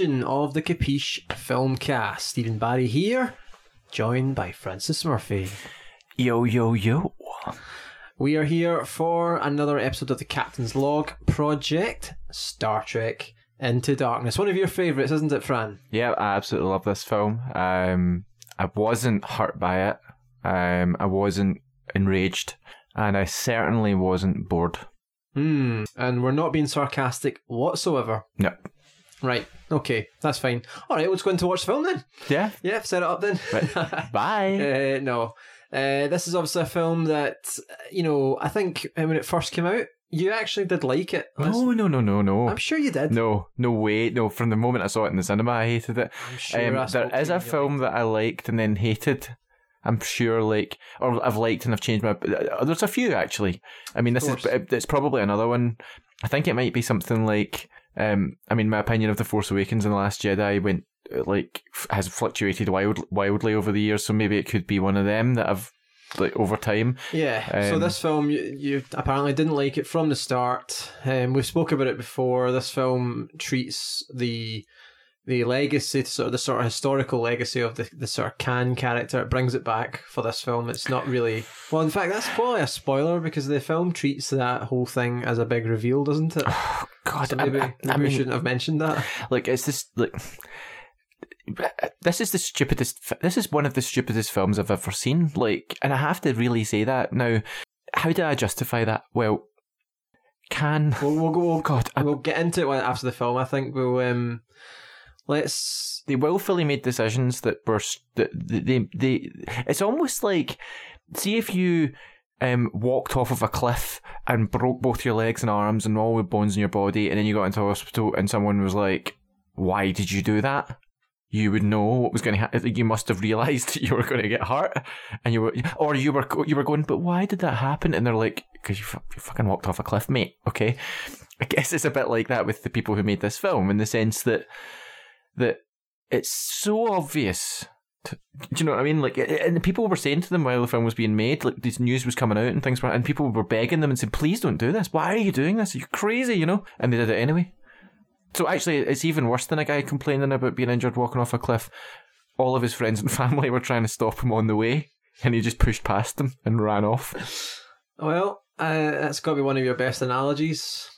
welcome to another edition of the Capiche Filmcast. Stephen Barry here, joined by Francis Murphy. Yo, yo, yo. We are here for another episode of the Captain's Log Project, Star Trek Into Darkness. One of your favourites, isn't it, Fran? Yeah, I absolutely love this film. Um, I wasn't hurt by it. Um, I wasn't enraged, and I certainly wasn't bored. Hmm, and we're not being sarcastic whatsoever. No. Right, okay, that's fine. Alright, let's go into watch the film then. Yeah. Yeah, set it up then. Bye. Uh, no. Uh, this is obviously a film that, you know, I think when it first came out, you actually did like it. no, no, no, no, no. I'm sure you did. No, no way. No, from the moment I saw it in the cinema, I hated it. I'm sure Um, there is to a film that I liked and then hated. I'm sure, like, or I've liked and I've changed my. uh, There's a few actually. I mean, this is it's probably another one. I think it might be something like. Um, I mean, my opinion of the Force Awakens and the Last Jedi went uh, like f- has fluctuated wild, wildly over the years. So maybe it could be one of them that I've like over time. Yeah. so Um, this film, you, you apparently didn't like it from the start. Um, we've spoke about it before. This film treats the the legacy, sort of the sort of historical legacy of the, the sort of Khan character. It brings it back for this film. It's not really well. In fact, that's probably a spoiler because the film treats that whole thing as a big reveal, doesn't it? God, So maybe, I, maybe I we shouldn't have mentioned that. like it's this like this is the stupidest this is one of the stupidest films i've ever seen like and i have to really say that now how do i justify that well can We'll, we'll go. We'll, god I, we'll get into it after the film. I think we'll. Um, let's. they willfully made decisions that were that they, they it's almost like see if you um walked off of a cliff and broke both your legs and arms and all the bones in your body and then you got into hospital and someone was like why did you do that you would know what was going to happen. You must have realized you were going to get hurt, and you were, or you were, you were going. But why did that happen? And they're like, because you, fu- you fucking walked off a cliff, mate. Okay, I guess it's a bit like that with the people who made this film, in the sense that that it's so obvious. To, do you know what I mean? Like, and people were saying to them while the film was being made, like this news was coming out and things were, and people were begging them and saying, "Please don't do this. Why are you doing this? You're you crazy?" You know, and they did it anyway. So actually, it's even worse than a guy complaining about being injured walking off a cliff. All of his friends and family were trying to stop him on the way, and he just pushed past them and ran off. Well, uh, that's got to be one of your best analogies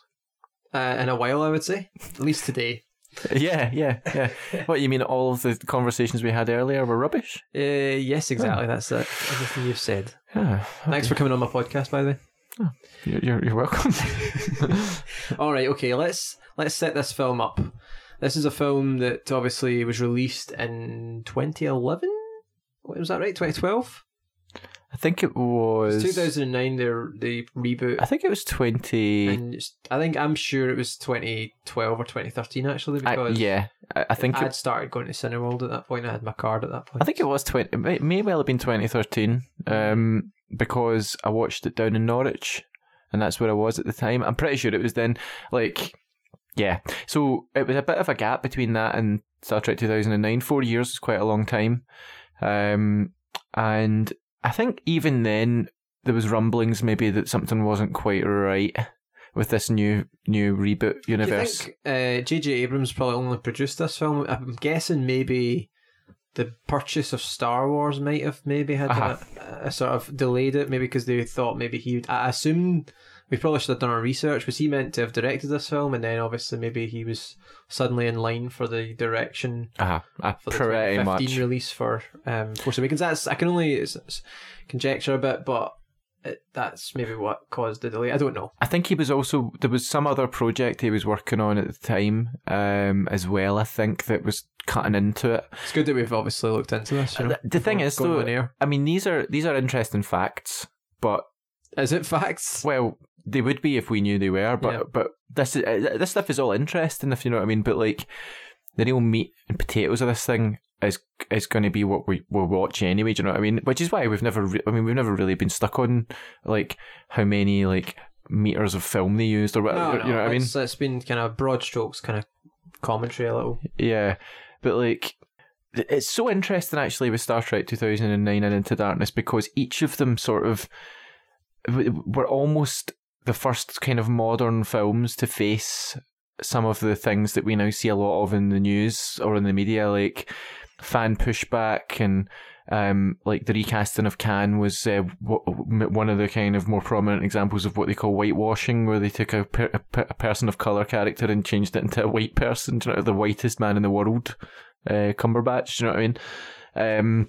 uh, in a while, I would say. At least today. yeah, yeah, yeah. What you mean? All of the conversations we had earlier were rubbish? Uh, yes, exactly. That's it. Everything you've said. Yeah. Thanks for coming on my podcast, by the way. You're, you're, you're welcome. All right, okay. Let's let's set this film up. This is a film that obviously was released in 2011. What was that right? 2012. I think it was 2009. The the reboot. I think it was twenty. And it's- I think I'm sure it was 2012 or 2013 actually I, because yeah, I, I think I'd it, started going to Cineworld at that point. I had my card at that point. I think it was twenty. It may, may well have been twenty thirteen. Um, because I watched it down in Norwich, and that's where I was at the time. I'm pretty sure it was then. Like, yeah. So it was a bit of a gap between that and Star Trek two thousand and nine. Four years is quite a long time. Um, and I think even then there was rumblings maybe that something wasn't quite right with this new new reboot universe. think uh, J.J. Abrams probably only produced this film? I'm guessing maybe the purchase of Star Wars might have maybe had Uh-huh. a, a sort of delayed it, maybe because they thought maybe he. would I assume we probably should have done our research. Was he meant to have directed this film, and then obviously maybe he was suddenly in line for the direction uh uh, for the pretty 2015 much. release for um, Force Awakens. That's I can only it's, it's conjecture a bit, but it, that's maybe what caused the delay. I don't know. I think he was also there was some other project he was working on at the time um, as well. I think that was cutting into it. It's good that we've obviously looked into this. You know, the, the thing is, though. I mean these are these are interesting facts, but is it facts? well, they would be if we knew they were. But Yeah. but this uh, this stuff is all interesting if you know what I mean. But like the real meat and potatoes of this thing is is going to be what we we're watching anyway. Do you know what I mean? Which is why we've never. Re- I mean, we've never really been stuck on like how many like meters of film they used or whatever. No, no, you know what I mean? it's, it's been kind of broad strokes, kind of commentary a little. Yeah, but like it's so interesting actually with Star Trek 2009 and Into Darkness because each of them sort of were almost the first kind of modern films to face some of the things that we now see a lot of in the news or in the media, like fan pushback and um, like the recasting of Khan was uh, w- one of the kind of more prominent examples of what they call whitewashing, where they took a, per- a, per- a person of color character and changed it into a white person, you know, the whitest man in the world, uh, Cumberbatch. You know what I mean? Um,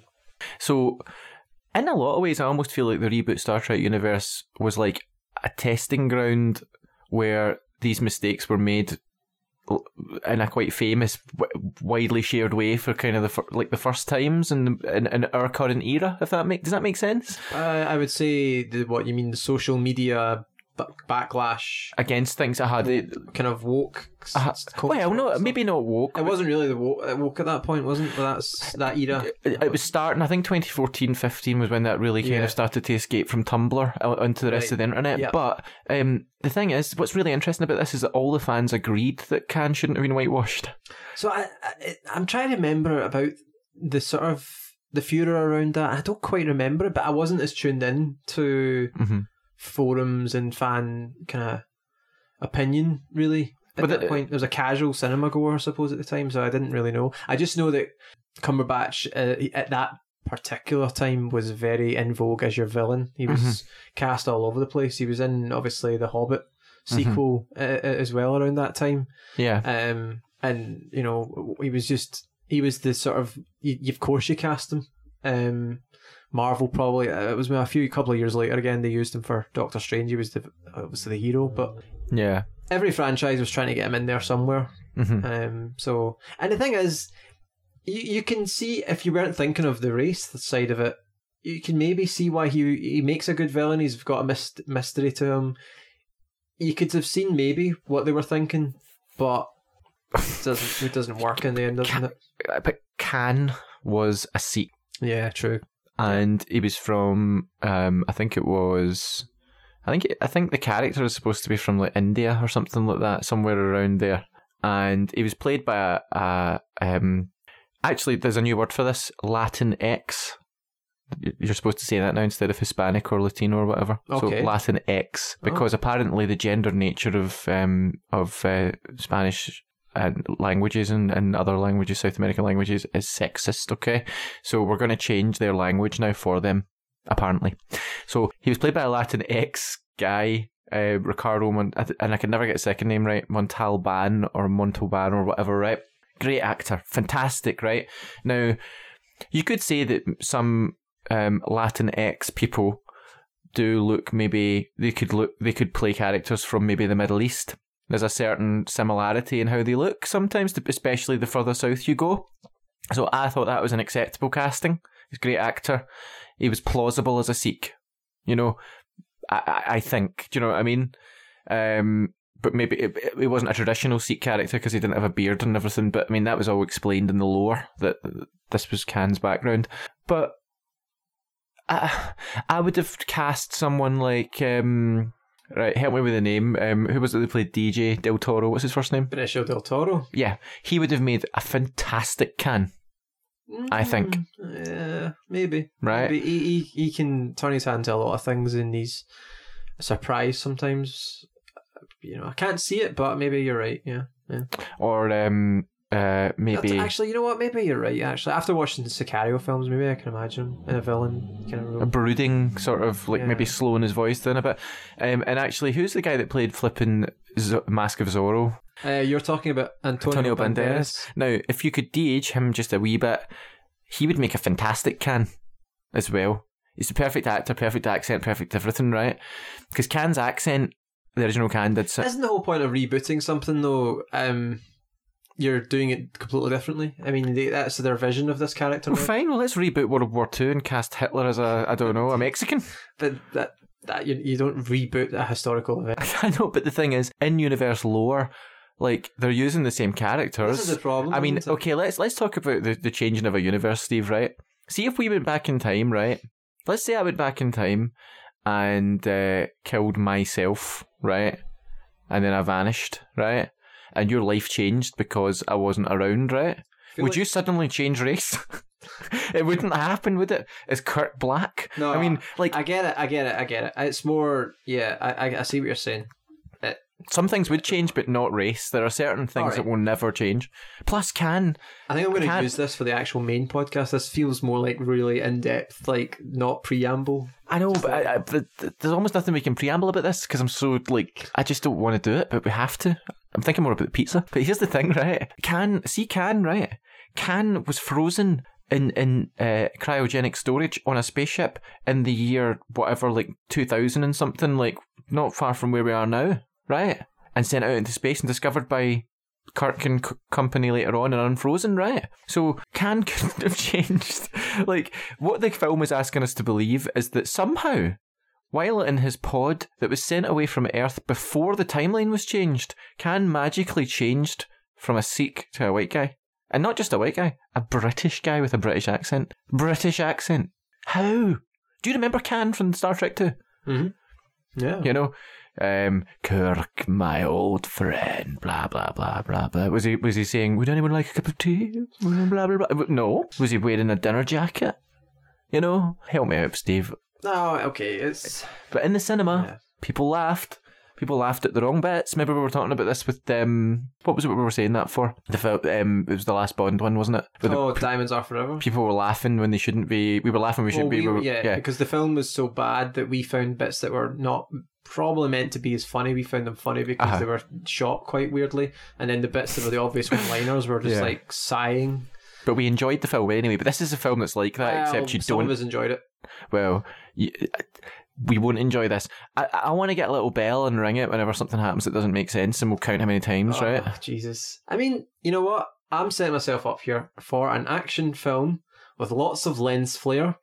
so, in a lot of ways, I almost feel like the reboot Star Trek universe was like a testing ground where these mistakes were made in a quite famous, widely shared way for kind of the like the first times in, in, in our current era. If that make does that make sense? Uh, I would say the, what you mean the social media backlash against things. I had it kind of woke. Uh, well, no, maybe not woke. It wasn't really the woke, woke at that point, wasn't it? That's that era. It, it, was starting. I think 2014, 15 was when that really kind yeah. of started to escape from Tumblr onto the rest right. of the internet. Yep. But um, the thing is, what's really interesting about this is that all the fans agreed that Khan shouldn't have been whitewashed. So I, I I'm trying to remember about the sort of the furor around that. I don't quite remember it, but I wasn't as tuned in to. Mm-hmm forums and fan kind of opinion really at but that the, point. There was a casual cinema goer, I suppose, at the time, so I didn't really know. I just know that Cumberbatch uh, at that particular time was very in vogue as your villain. He was mm-hmm. cast all over the place. He was in obviously the Hobbit mm-hmm. sequel mm-hmm. uh, as well around that time. Yeah. Um, and you know he was just he was the sort of you, of course you cast him. Um, Marvel probably uh, it was a few couple of years later again they used him for Doctor Strange. He was the obviously the hero, but yeah, every franchise was trying to get him in there somewhere. Mm-hmm. Um, so and the thing is, you you can see if you weren't thinking of the race side of it, you can maybe see why he he makes a good villain. He's got a myst- mystery to him. You could have seen maybe what they were thinking, but it doesn't it doesn't work in the end, doesn't it? But Khan was a seat. Yeah, true and he was from um, I think it was I think I think the character is supposed to be from like India or something like that, somewhere around there. And he was played by a, a um, actually there's a new word for this, Latin X. You're supposed to say that now instead of Hispanic or Latino or whatever. Okay. So Latin X, because oh. apparently the gender nature of um, of uh, Spanish and languages and, and other languages, South American languages, is sexist, okay? So we're going to change their language now for them, apparently. So he was played by a Latin X guy, uh, Ricardo, Mon- and I can never get his second name right, Montalban or Montalban or whatever, right? Great actor, fantastic, right? Now, you could say that some um, Latin X people do look maybe they could look they could play characters from maybe the Middle East there's a certain similarity in how they look sometimes, especially the further south you go. So I thought that was an acceptable casting. He's a great actor. He was plausible as a Sikh. You know, I, I think. Do you know what I mean? Um, but maybe it, it wasn't a traditional Sikh character because he didn't have a beard and everything. But I mean, that was all explained in the lore that this was Khan's background. But I, I would have cast someone like um, Right, help me with the name. Um, who was it that played DJ Del Toro? What's his first name? Benicio Del Toro. Yeah, he would have made a fantastic Khan. Mm, I think. Yeah, maybe. Right. Maybe he, he he can turn his hand to a lot of things, and he's a surprise sometimes. You know, I can't see it, but maybe you're right. Yeah. yeah. Or um, uh, maybe That's actually, you know what? Maybe you're right. Actually, after watching the Sicario films, maybe I can imagine in a villain kind of role. A brooding sort of like yeah. maybe slowing his voice down a bit. Um, and actually, who's the guy that played flipping Z- Mask of Zorro? Uh, you're talking about Antonio, Antonio Banderas. Banderas. Now, if you could de-age him just a wee bit, he would make a fantastic Khan as well. He's a perfect actor, perfect accent, perfect everything, right? Because Khan's accent, the original Khan did. So- Isn't the whole point of rebooting something though? Um, you're doing it completely differently. I mean, they, that's their vision of this character. Well, fine. Well, let's reboot World War Two and cast Hitler as a I don't know a Mexican. But that that you, you don't reboot a historical event. I know, but the thing is, in universe lore, like they're using the same characters. This is the problem. I mean, okay, let's let's talk about the, the changing of a universe, Steve. Right? See if we went back in time, right? Let's say I went back in time and uh, killed myself, right? And then I vanished, right? And your life changed because I wasn't around, right? Would like... you suddenly change race? it wouldn't happen, would it? it? Is Kurt black? No, I mean, like I get it, I get it, I get it. It's more, yeah, I, I, I see what you're saying. It, Some things would change, but not race. There are certain things Alright. that will never change. Plus, can I think I'm going to use this for the actual main podcast. This feels more like really in depth, like not preamble. I know, but I, I, th- th- there's almost nothing we can preamble about this because I'm so like I just don't want to do it, but we have to. I'm thinking more about the pizza. But here's the thing, right? Can see can right? Khan was frozen in in uh, cryogenic storage on a spaceship in the year whatever, like 2000 and something, like not far from where we are now, right? And sent out into space and discovered by Kirk and C- company later on and unfrozen, right? So Khan couldn't have changed. like what the film is asking us to believe is that somehow, while in his pod that was sent away from Earth before the timeline was changed, Khan magically changed from a Sikh to a white guy, and not just a white guy, a British guy with a British accent. British accent. How? Do you remember Khan from Star Trek Two? Mm-hmm. Yeah. You know, um, Kirk, my old friend, blah blah blah blah blah. Was he was he saying, "Would anyone like a cup of tea?" Blah blah blah. No. Was he wearing a dinner jacket? You know, help me out, Steve. No, okay. It's But in the cinema, Yeah. people laughed. People laughed at the wrong bits. Maybe we were talking about this with um, what was it we were saying that for? The fil- um, it was the last Bond one, wasn't it? Where the oh, diamonds are forever. people were laughing when they shouldn't be. We were laughing. When we Well, shouldn't be. we- We were, yeah, because the film was so bad that we found bits that were not probably meant to be as funny. We found them funny because Uh-huh. they were shot quite weirdly, and then the bits that were the obvious one-liners were just Yeah. like sighing. But we enjoyed the film anyway. But this is a film that's like that, Well, except you some don't of us enjoyed it. well, we won't enjoy this. I, I want to get a little bell and ring it whenever something happens that doesn't make sense, and we'll count how many times, Oh, right? Jesus. I mean, you know what? I'm setting myself up here for an action film with lots of lens flare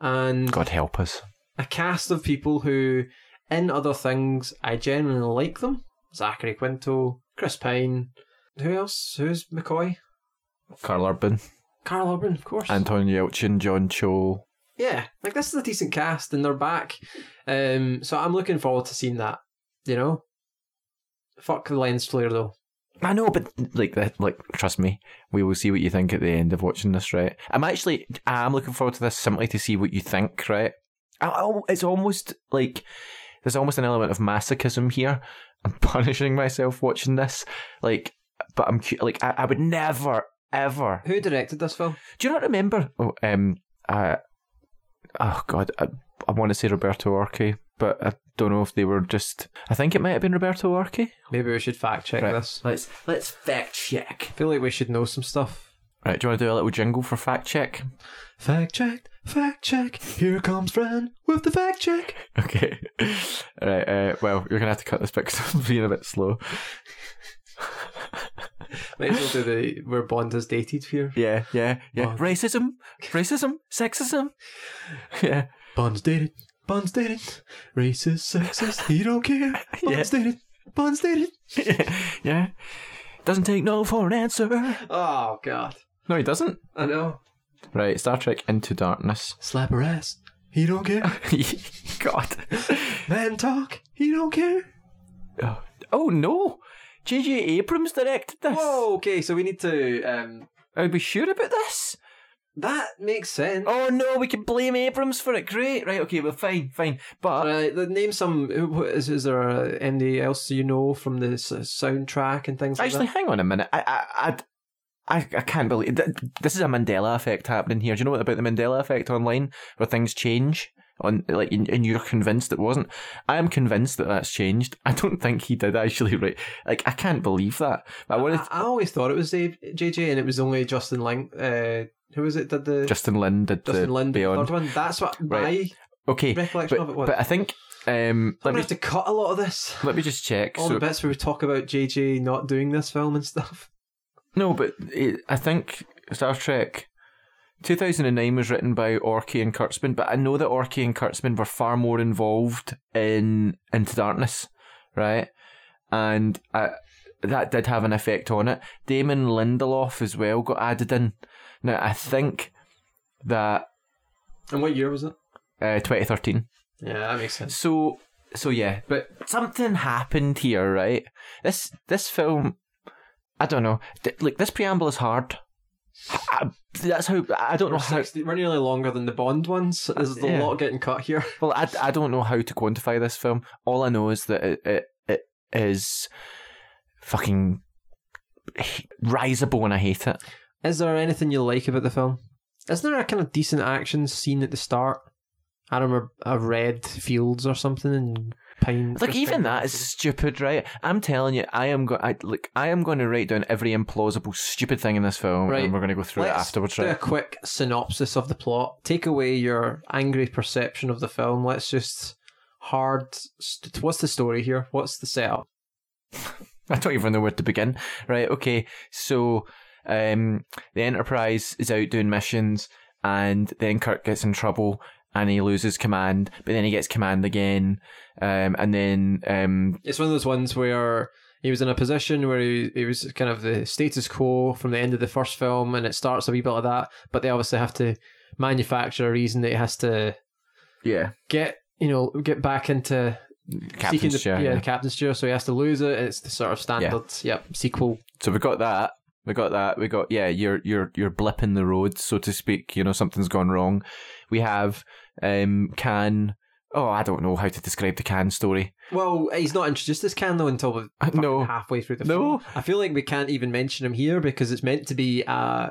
and God help us. a cast of people who, in other things, I genuinely like them. Zachary Quinto, Chris Pine. Who else? Who's McCoy? Karl Urban, Karl Urban, of course. Anton Yelchin, John Cho. Yeah, like this is a decent cast, and they're back. Um, so I'm looking forward to seeing that. You know, fuck the lens flare though. I know, but like that, like trust me, we will see what you think at the end of watching this, right? I'm actually, I'm looking forward to this simply to see what you think, right? I, I- it's almost like there's almost an element of masochism here. I'm punishing myself watching this, like, but I'm like, I, I would never, ever Who directed this film? Do you not remember? Oh, um, uh, oh God, I, I want to say Roberto Orci, but I don't know if they were just. I think it might have been Roberto Orci. Maybe we should fact check Right. this. Let's let's fact check. I feel like we should know some stuff. Right, do you want to do a little jingle for fact check? Fact check, fact check. Here comes Fran with the fact check. Okay. All right. Uh, well, you're gonna have to cut this bit because I'm being a bit slow. Might as well do the where Bond is dated here. Yeah, yeah, yeah. Well- Racism, racism, sexism. Yeah, Bond's dated. Bond's dated. Racist, sexist. He don't care. Bond's dated. Bond's dated. yeah. Doesn't take no for an answer. Oh God. No, he doesn't. I know. Right, Star Trek Into Darkness. Slap her ass. He don't care. God. Man talk. He don't care. Oh, oh no! J.J. Abrams directed this. Whoa. Okay, so we need to. um Are we sure about this? That makes sense. Oh no, we can blame Abrams for it. Great. Right, okay, well, fine, fine. But Uh, the- name some. Is, is there uh, anybody else you know from the s- soundtrack and things like actually, that? hang on a minute. I, I, I, I, I can't believe th- this is a Mandela effect happening here. Do you know what about the Mandela effect online, where things change? On like, and you're convinced it wasn't. I am convinced that that's changed. I don't think he did actually. Right, like I can't believe that. But I wanted I, I always thought it was JJ, and it was only Justin Lin. Uh, who was it? Did the Justin Lin did Justin the Lin Beyond. third one? That's what Right. my Okay, recollection but, of it was. but I think um, I'm let me have to cut a lot of this. let me just check. All So- the bits where we talk about JJ not doing this film and stuff. No, but it, I think Star Trek 2009 was written by Orci and Kurtzman, but I know that Orci and Kurtzman were far more involved in Into Darkness, right? And I, that did have an effect on it. Damon Lindelof as well got added in. Now, I think that And what year was it? uh, 2013. Yeah, that makes sense. So, so yeah, but something happened here, right? This this film, I don't know. Like this preamble is hard. That's how I don't know We're, how. 60, we're nearly longer than the Bond ones. Uh, There's a Yeah. lot getting cut here. Well, I, I don't know how to quantify this film. All I know is that it it, it is fucking riseable and I hate it. Is there anything you like about the film? Isn't there a kind of decent action scene at the start? I remember a red fields or something in Pine. Like even that is stupid, right? I'm telling you, I am going. I like. I am going to write down every implausible, stupid thing in this film, Right. and we're going to go through it Let's afterwards, do a quick synopsis of the plot. Take away your angry perception of the film. Let's just hard. St- what's the story here? What's the setup? I don't even know where to begin. Right, okay. So um the Enterprise is out doing missions and then Kirk gets in trouble and he loses command, but then he gets command again. Um and then um It's one of those ones where he was in a position where he, he was kind of the status quo from the end of the first film, and it starts a wee bit like that. But they obviously have to manufacture a reason that he has to yeah, get you know get back into Captain's the, chair. yeah, yeah. the captain's chair. So he has to lose it. It's the sort of standard yep sequel. So we got that. We got that. We got yeah, you're you're you're blipping the road, so to speak. You know, something's gone wrong. We have um Khan. Oh, I don't know how to describe the Khan story. Well, he's not introduced as Khan though until no. halfway through the No. film. I feel like we can't even mention him here because it's meant to be uh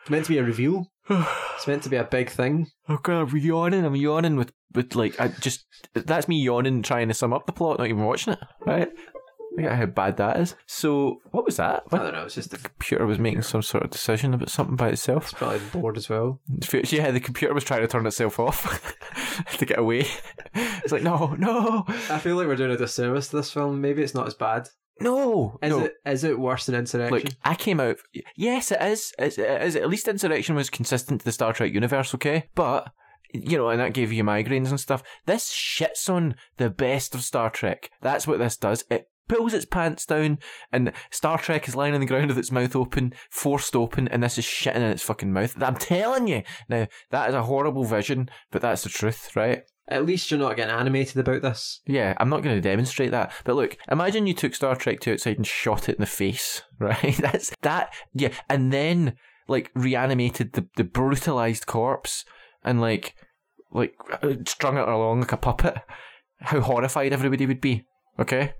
it's meant to be a reveal. It's meant to be a big thing. Oh god, I'm yawning. I'm yawning with, with like I just that's me yawning trying to sum up the plot, not even watching it. Right? Look at how bad that is. So what was that? I don't know. It's just the computer was making some sort of decision about something by itself. it's probably bored as well. Yeah, the computer was trying to turn itself off to get away. It's like no, no, I feel like we're doing a disservice to this film. Maybe it's not as bad. no. Is no. it? Is it worse than Insurrection? Look, I came out. Yes, it is. It's, it is. At least Insurrection was consistent to the Star Trek universe, okay? But, you know, and that gave you migraines and stuff. This shits on the best of Star Trek. That's what this does. It pulls its pants down, and Star Trek is lying on the ground with its mouth open, forced open, and this is shitting in its fucking mouth. I'm telling you. Now, that is a horrible vision, but that's the truth, right? At least you're not getting animated about this. Yeah, I'm not going to demonstrate that. But look, imagine you took Star Trek 2 outside and shot it in the face, right? That's that, yeah. And then, like, reanimated the, the brutalized corpse and, like, like, uh, strung it along like a puppet. How horrified everybody would be, okay?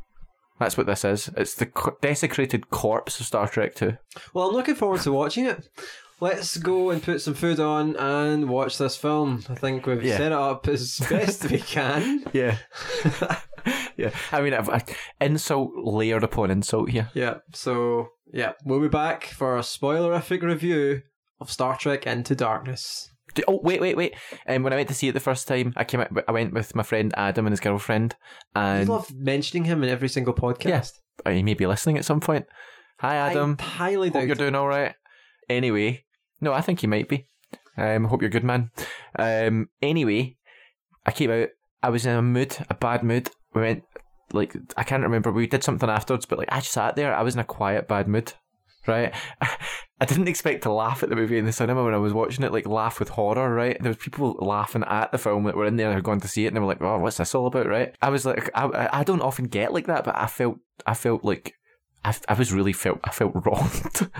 That's what this is. It's the co- desecrated corpse of Star Trek 2. Well, I'm looking forward to watching it. Let's go and put some food on and watch this film. I think we've Yeah. set it up as best we can. Yeah. yeah. I mean, I've, I, insult layered upon insult here. Yeah, so yeah, we'll be back for a spoilerific review of Star Trek Into Darkness. Oh wait, wait, wait! Um, when I went to see it the first time, I came. Out, I went with my friend Adam and his girlfriend, I and love mentioning him in every single podcast. uh, he may be listening at some point. Hi, Adam. I highly Hope doubt you're doing all right. Anyway, no, I think he might be. Um, I hope you're good, man. Um, anyway, I came out. I was in a mood, a bad mood. We went like I can't remember. We did something afterwards, but like I just sat there. I was in a quiet, bad mood. Right, I didn't expect to laugh at the movie in the cinema when I was watching it. Like laugh with horror, right? There was people laughing at the film that were in there who had gone to see it, and they were like, "Oh, what's this all about?" Right? I was like, I, I don't often get like that, but I felt, I felt like I, I was really felt I felt wronged,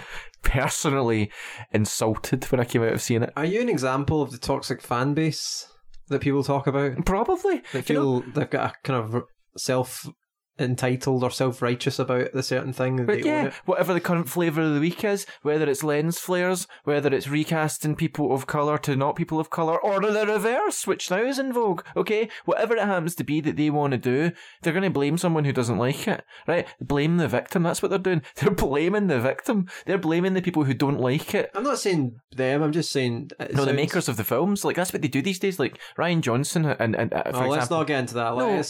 personally insulted when I came out of seeing it. Are you an example of the toxic fan base that people talk about? Probably. They You know, feel they've got a kind of self entitled or self righteous about the certain thing. but they own yeah, it. whatever the current flavour of the week is, whether it's lens flares, whether it's recasting people of colour to not people of colour, or the reverse, which now is in vogue, okay? Whatever it happens to be that they want to do, they're going to blame someone who doesn't like it, right? Blame the victim, that's what they're doing. They're blaming the victim. They're blaming the people who don't like it. I'm not saying them. I'm just saying No, the makers of the films, like that's what they do these days. Like Ryan Johnson and and uh, for Oh, let's not get into that. No,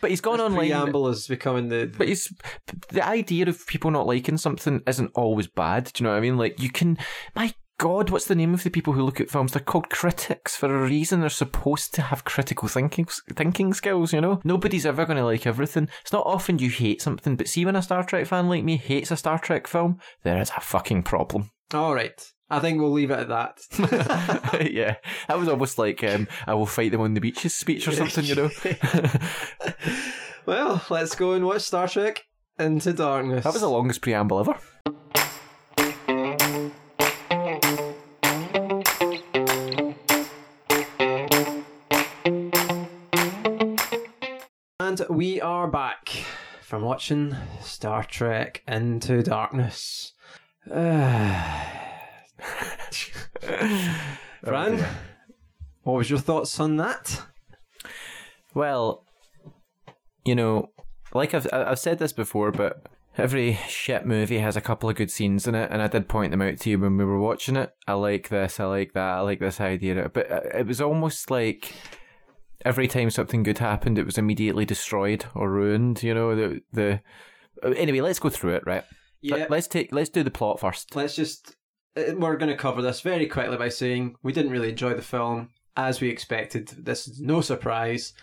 but he's gone online. preamble is becoming the. But it's the idea of people not liking something isn't always bad. Do you know what I mean? Like you can, my God, what's the name of the people who look at films? They're called critics for a reason. They're supposed to have critical thinking thinking skills. You know, nobody's ever going to like everything. It's not often you hate something, but see when a Star Trek fan like me hates a Star Trek film, there is a fucking problem. All right. I think we'll leave it at that. yeah, that was almost like um, "I will fight them on the beaches" speech or something. You know. well, let's go and watch Star Trek Into Darkness. That was the longest preamble ever. And we are back from watching Star Trek Into Darkness. Uh, Fran, what was your thoughts on that? Well, you know, like I've I've said this before, but every shit movie has a couple of good scenes in it, and I did point them out to you when we were watching it. I like this, I like that, I like this idea, but uh, it was almost like every time something good happened, it was immediately destroyed or ruined. You know, the the. Anyway, let's go through it, right? Yeah. Let's take let's do the plot first. Let's just. uh, We're going to cover this very quickly by saying we didn't really enjoy the film as we expected. This is no surprise.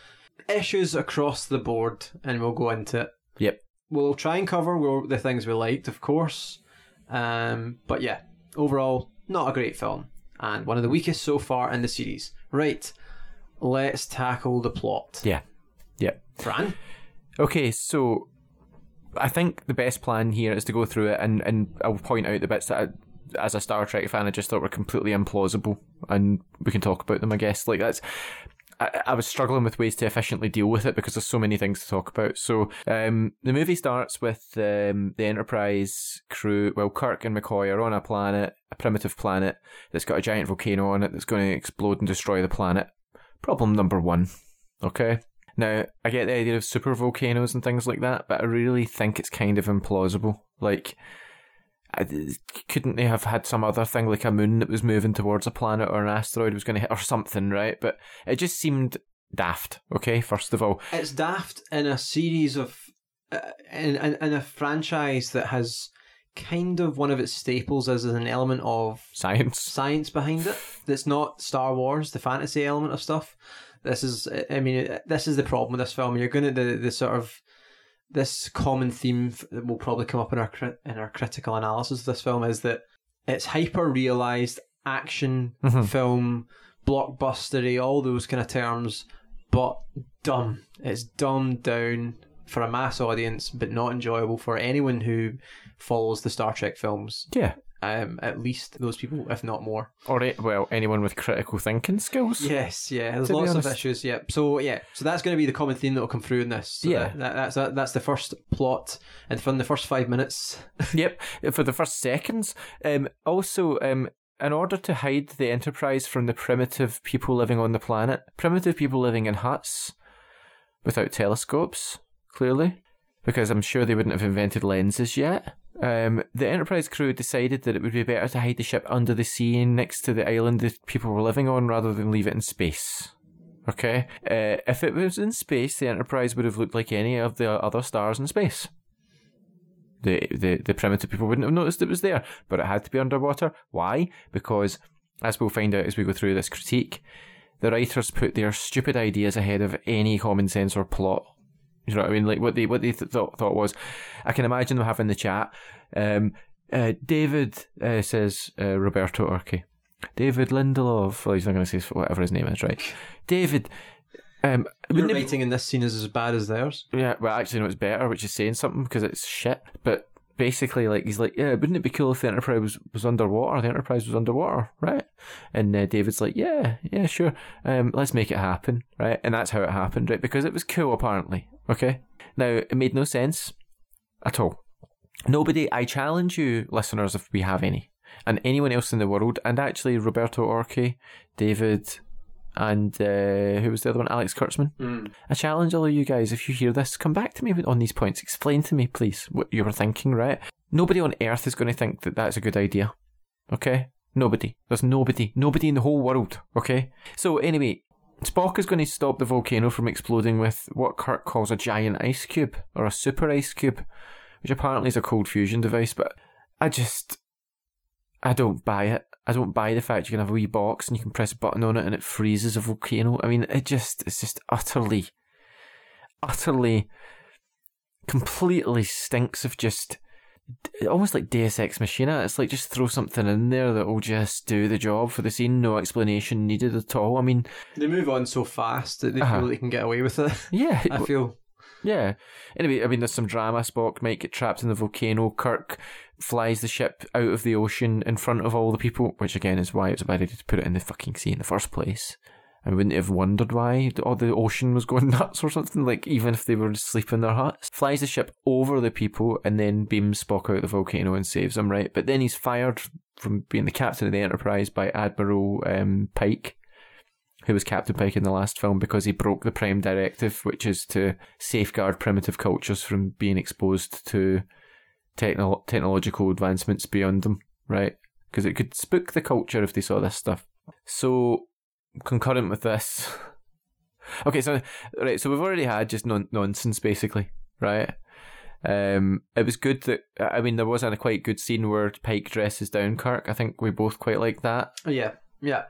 Issues across the board, and we'll go into it. Yep. We'll try and cover the things we liked, of course. Um, but yeah, overall, not a great film, and one of the weakest so far in the series. Right, let's tackle the plot. Yeah. Yep. Fran? Okay, so I think the best plan here is to go through it and, and I'll point out the bits that I, as a Star Trek fan I just thought were completely implausible and we can talk about them I guess. Like that's I, I was struggling with ways to efficiently deal with it because there's so many things to talk about. So um, the movie starts with um, the Enterprise crew. Well, Kirk and McCoy are on a planet, a primitive planet that's got a giant volcano on it that's going to explode and destroy the planet. Problem number one. Okay. Now, I get the idea of super volcanoes and things like that, but I really think it's kind of implausible. Like, I, couldn't they have had some other thing like a moon that was moving towards a planet or an asteroid was going to hit or something, right? But it just seemed daft. Okay, first of all, It's daft in a series of. Uh, in, in, in a franchise that has kind of one of its staples as an element of science. science behind it that's not Star Wars, the fantasy element of stuff. This is, I mean, this is the problem with this film. You're going to the the sort of this common theme that will probably come up in our in our critical analysis of this film is that it's hyper realized action Mhm. film, blockbustery, all those kind of terms, but dumb. It's dumbed down for a mass audience, but not enjoyable for anyone who follows the Star Trek films. Yeah, Um, at least those people, if not more. or well, anyone with critical thinking skills. Yes, yeah. There's lots of issues. Yeah. So yeah, so that's going to be the common theme that will come through in this. So Yeah. that- that's that, that's the first plot, and from the first five minutes, yep, for the first seconds. Um, also, um, in order to hide the Enterprise from the primitive people living on the planet, primitive people living in huts without telescopes, clearly, because I'm sure they wouldn't have invented lenses yet. Um, the Enterprise crew decided that it would be better to hide the ship under the sea next to the island that people were living on rather than leave it in space. Okay? Uh, if it was in space, the Enterprise would have looked like any of the other stars in space the, the the primitive people wouldn't have noticed it was there, but it had to be underwater. Why? Because, as we'll find out as we go through this critique, the writers put their stupid ideas ahead of any common sense or plot. You know what I mean? Like what they what they th- thought, thought was, I can imagine them having the chat. Um, uh, David uh, says uh, Roberto Orci. David Lindelof. Well, he's not going to say whatever his name is, right? David. Um, your wouldn't be- in this scene is as bad as theirs. yeah, well, actually, no, it's better, which is saying something because it's shit. But basically, like he's like, yeah, wouldn't it be cool if the Enterprise was, was underwater? The Enterprise was underwater, right? And uh, David's like, yeah, yeah, sure. Um, let's make it happen, right? And that's how it happened, right? Because it was cool, apparently. Okay. Now it made no sense at all. Nobody. I challenge you, listeners, if we have any, and anyone else in the world, and actually Roberto Orci, David. And uh, who was the other one? Alex Kurtzman. I challenge all of you guys, if you hear this, come back to me on these points. Explain to me, please, what you were thinking, right? Nobody on Earth is going to think that that's a good idea. Okay? Nobody. There's nobody. Nobody in the whole world. Okay? So, anyway, Spock is going to stop the volcano from exploding with what Kirk calls a giant ice cube, or a super ice cube, which apparently is a cold fusion device, but I just. I don't buy it. I don't buy the fact you can have a wee box and you can press a button on it and it freezes a volcano. I mean, it just, it's just utterly, utterly, completely stinks of just, almost like Deus Ex Machina. It's like just throw something in there that will just do the job for the scene. No explanation needed at all. I mean, They move on so fast that they Uh-huh. feel they can get away with it. yeah, I feel. Yeah. Anyway, I mean, there's some drama. Spock might get trapped in the volcano. Kirk flies the ship out of the ocean in front of all the people, which again is why it's a bad idea to put it in the fucking sea in the first place. I wouldn't have wondered why all the ocean was going nuts or something, like even if they were asleep in their huts. Flies the ship over the people and then beams Spock out the volcano and saves them, right? But then he's fired from being the captain of the Enterprise by Admiral um, Pike, who was Captain Pike in the last film, because he broke the Prime Directive, which is to safeguard primitive cultures from being exposed to techno- technological advancements beyond them, right? Because it could spook the culture if they saw this stuff. So concurrent with this. Okay, so right, so we've already had just non- nonsense basically, right? Um, it was good that I mean there was a quite good scene where Pike dresses down Kirk. I think we both quite like that. Yeah, yeah.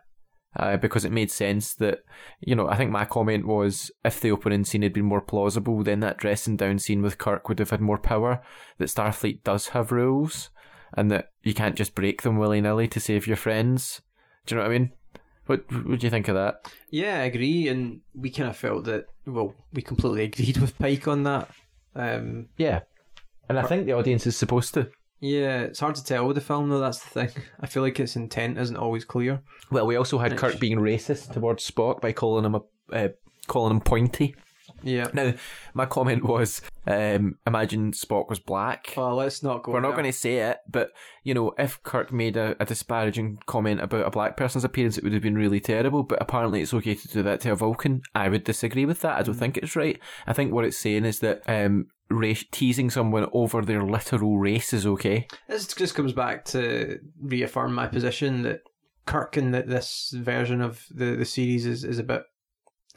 Uh, because it made sense that you know I think my comment was if the opening scene had been more plausible, then that dressing down scene with Kirk would have had more power. That Starfleet does have rules, and that you can't just break them willy nilly to save your friends. Do you know what I mean? What What do you think of that? Yeah, I agree, and we kind of felt that. Well, we completely agreed with Pike on that. Um, Yeah, and I think the audience is supposed to. Yeah, it's hard to tell with the film, though. That's the thing. I feel like its intent isn't always clear. Well, we also had Kirk being racist towards Spock by calling him a uh, calling him pointy. Yeah. Now, my comment was, um, imagine Spock was black. Well, let's not go. We're not going to say it, but you know, if Kirk made a, a disparaging comment about a black person's appearance, it would have been really terrible. But apparently, it's okay to do that to a Vulcan. I would disagree with that. I don't think it's right. I think what it's saying is that um, race, teasing someone over their literal race is okay. This just comes back to reaffirm my position that Kirk in th this version of the, the series is, is a bit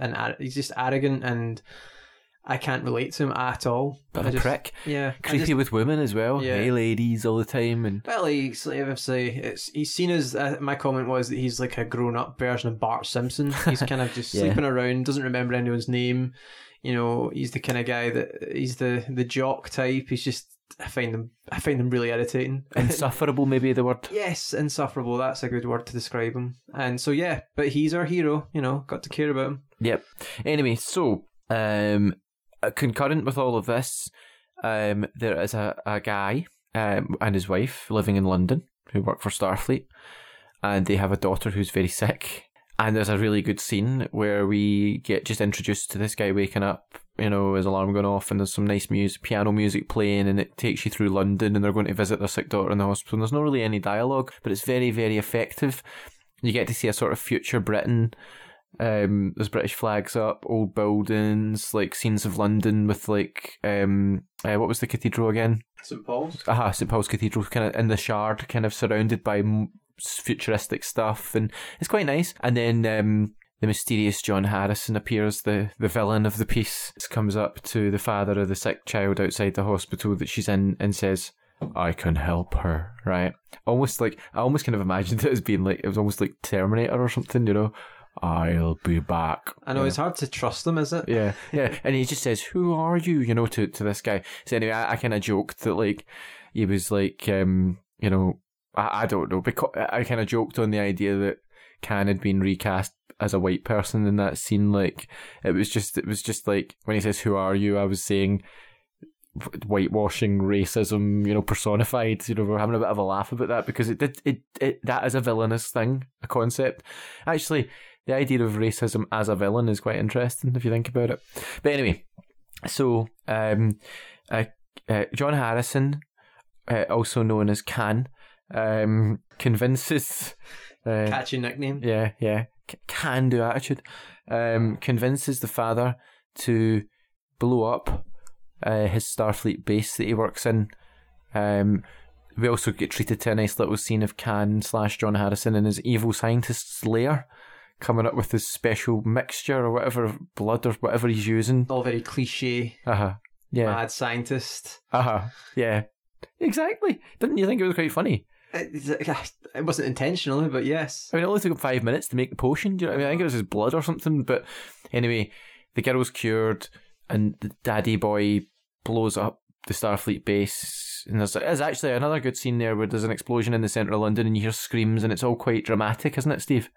an ar- he's just arrogant and I can't relate to him at all. But a just- prick, Yeah, creepy just- with women as well. Yeah. Hey, ladies, all the time, and well, he's like say, it's he's seen as uh, my comment was that he's like a grown up version of Bart Simpson. He's kind of just Yeah. sleeping around, doesn't remember anyone's name. You know, he's the kind of guy that he's the the jock type. He's just I find him I find him really irritating. insufferable, maybe the word. Yes, insufferable. That's a good word to describe him. And so, yeah, but he's our hero. You know, got to care about him. Yep. Anyway, so um, concurrent with all of this, um, there is a, a guy um, and his wife living in London who work for Starfleet, and they have a daughter who's very sick. And there's a really good scene where we get just introduced to this guy waking up, you know, his alarm going off, and there's some nice music, piano music playing, and it takes you through London, and they're going to visit their sick daughter in the hospital. And there's not really any dialogue, but it's very, very effective. You get to see a sort of future Britain um, there's British flags up, old buildings, like scenes of London with like um, uh, what was the cathedral again? St. Paul's. Aha, St Paul's Cathedral, kind of in the Shard, kind of surrounded by m- futuristic stuff, and it's quite nice. And then um, the mysterious John Harrison appears, the the villain of the piece, comes up to the father of the sick child outside the hospital that she's in, and says. I can help her, right? Almost like I almost kind of imagined it as being like it was almost like Terminator or something, you know. I'll be back. I know it's hard to trust them, is it? Yeah, yeah, and he just says, "Who are you?" You know, to to this guy. So anyway, I, I kind of joked that like he was like, um, you know, I, I don't know, because I kind of joked on the idea that Khan had been recast as a white person in that scene. Like it was just, it was just like when he says, "Who are you?" I was saying whitewashing racism you know personified you know we're having a bit of a laugh about that because it did it, it that is a villainous thing a concept actually the idea of racism as a villain is quite interesting if you think about it. But anyway, so um, uh, uh, John Harrison, uh, also known as Khan, um, convinces. Uh, Catchy nickname. yeah, yeah, c- can do attitude. Um, convinces the father to blow up uh, his Starfleet base that he works in. Um, we also get treated to a nice little scene of Khan slash John Harrison in his evil scientist's lair, coming up with his special mixture or whatever blood or whatever he's using. All very cliche, Uh huh. Yeah. mad scientist. Uh huh. Yeah. Exactly. Didn't you think it was quite funny? It, it wasn't intentional, but yes. I mean, it only took him five minutes to make the potion. Do you know what I mean? I think it was his blood or something. But anyway, the girl's cured, and the daddy boy blows up the Starfleet base. And there's, there's actually another good scene there where there's an explosion in the centre of London, and you hear screams, and it's all quite dramatic, isn't it, Steve?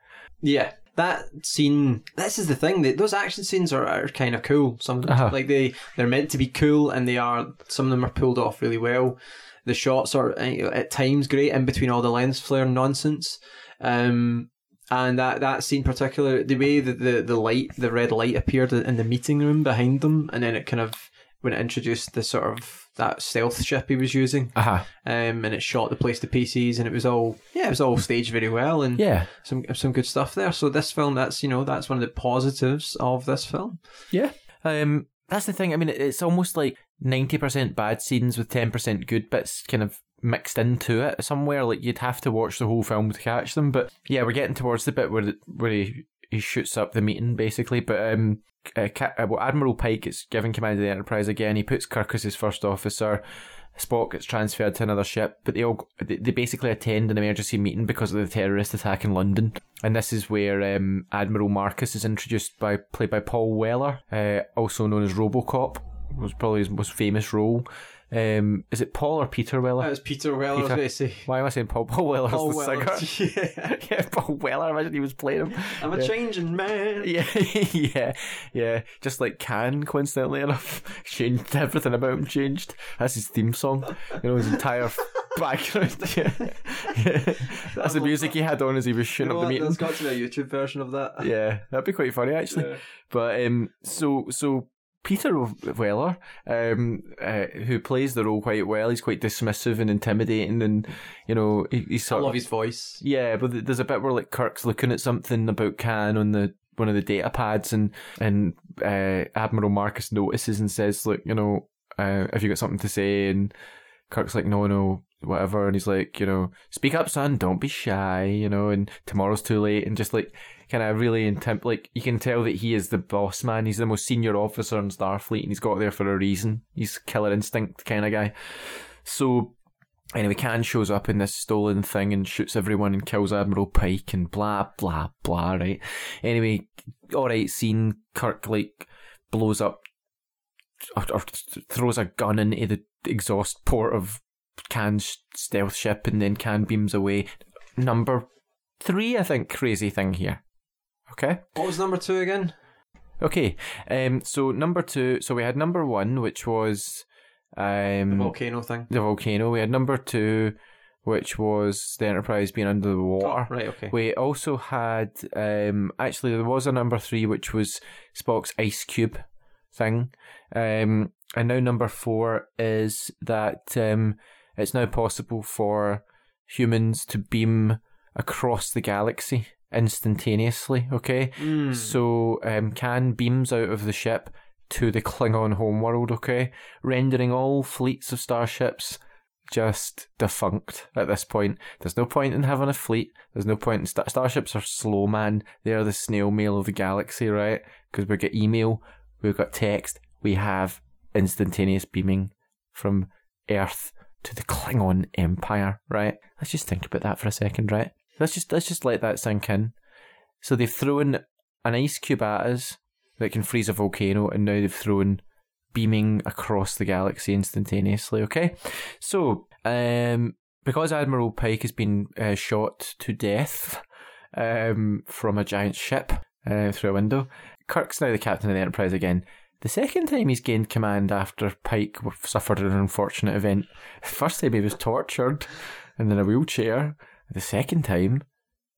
Yeah, that scene. This is the thing. That those action scenes are, are kind of cool. Some Uh-huh. like they they're meant to be cool, and they are. Some of them are pulled off really well. The shots are uh, at times great in between all the lens flare nonsense. Um, and that that scene particular the way that the the light the red light appeared in the meeting room behind them and then it kind of when it introduced the sort of that stealth ship he was using Uh huh. um and it shot the place to pieces and it was all yeah it was all staged very well and Yeah. some some good stuff there so this film that's you know that's one of the positives of this film Yeah. Um, that's the thing. I mean, it's almost like ninety percent bad scenes with ten percent good bits, kind of mixed into it somewhere. Like you'd have to watch the whole film to catch them. But yeah, we're getting towards the bit where the, where he he shoots up the meeting basically. But um, uh, uh, well, Admiral Pike is given command of the Enterprise again. He puts Kirk as his first officer. Spock gets transferred to another ship, but they all they basically attend an emergency meeting because of the terrorist attack in London. And this is where um, Admiral Marcus is introduced by played by Paul Weller, uh, also known as RoboCop, was probably his most famous role. Um, is it Paul or Peter Weller? that was Peter Weller Peter. I was going to say Why am I saying Paul? Paul Weller Paul the Weller singer. yeah yeah, Paul Weller. I imagine he was playing him. I'm a changing man Yeah, yeah, yeah. Just like Khan, coincidentally enough, changed everything about him. Changed. That's his theme song. You know his entire background. Yeah. yeah. That's the music he had on as he was You shooting know up the meeting. There's got to be a YouTube version of that. Yeah, that'd be quite funny actually. Yeah. But um, so so Peter Weller, um, uh, who plays the role quite well, he's quite dismissive and intimidating, and you know he, he's I sort love of his voice. yeah. But there's a bit where like Kirk's looking at something about Khan on the one of the data pads, and and uh, Admiral Marcus notices and says, "Look, you know, uh, have you got something to say?" And Kirk's like, "No, no." Whatever, and he's like, you know, speak up, son. Don't be shy, you know. And tomorrow's too late, and just like kind of really intent. Like you can tell that he is the boss man. He's the most senior officer in Starfleet, and he's got there for a reason. He's killer instinct kind of guy. So anyway, Khan shows up in this stolen thing and shoots everyone and kills Admiral Pike and blah blah blah. Right. Anyway, all right. Scene. Kirk like blows up or, or throws a gun into the exhaust port of Khan's stealth ship, and then Khan beams away. Number three, I think, crazy thing here. Okay. What was number two again? Okay. Um. So number two. So we had number one, which was um The volcano thing. the volcano. We had number two, which was the Enterprise being under the water. Oh, right, okay. We also had um actually there was a number three which was Spock's ice cube thing. Um and now number four is that um it's now possible for humans to beam across the galaxy instantaneously, okay? Mm. So um Khan beams out of the ship to the Klingon homeworld, okay? Rendering all fleets of starships just defunct at this point. There's no point in having a fleet. There's no point in star- starships are slow, man. They are the snail mail of the galaxy, right? Because we get email, we've got text, we have instantaneous beaming from Earth to the Klingon Empire, right? Let's just think about that for a second, right? Let's just let's just let that sink in. So they've thrown an ice cube at us that can freeze a volcano, and now they've thrown beaming across the galaxy instantaneously. Okay, so um, because Admiral Pike has been uh, shot to death um, from a giant ship uh, through a window, Kirk's now the captain of the Enterprise again. The second time he's gained command after Pike suffered an unfortunate event. First time he was tortured and in a wheelchair. The second time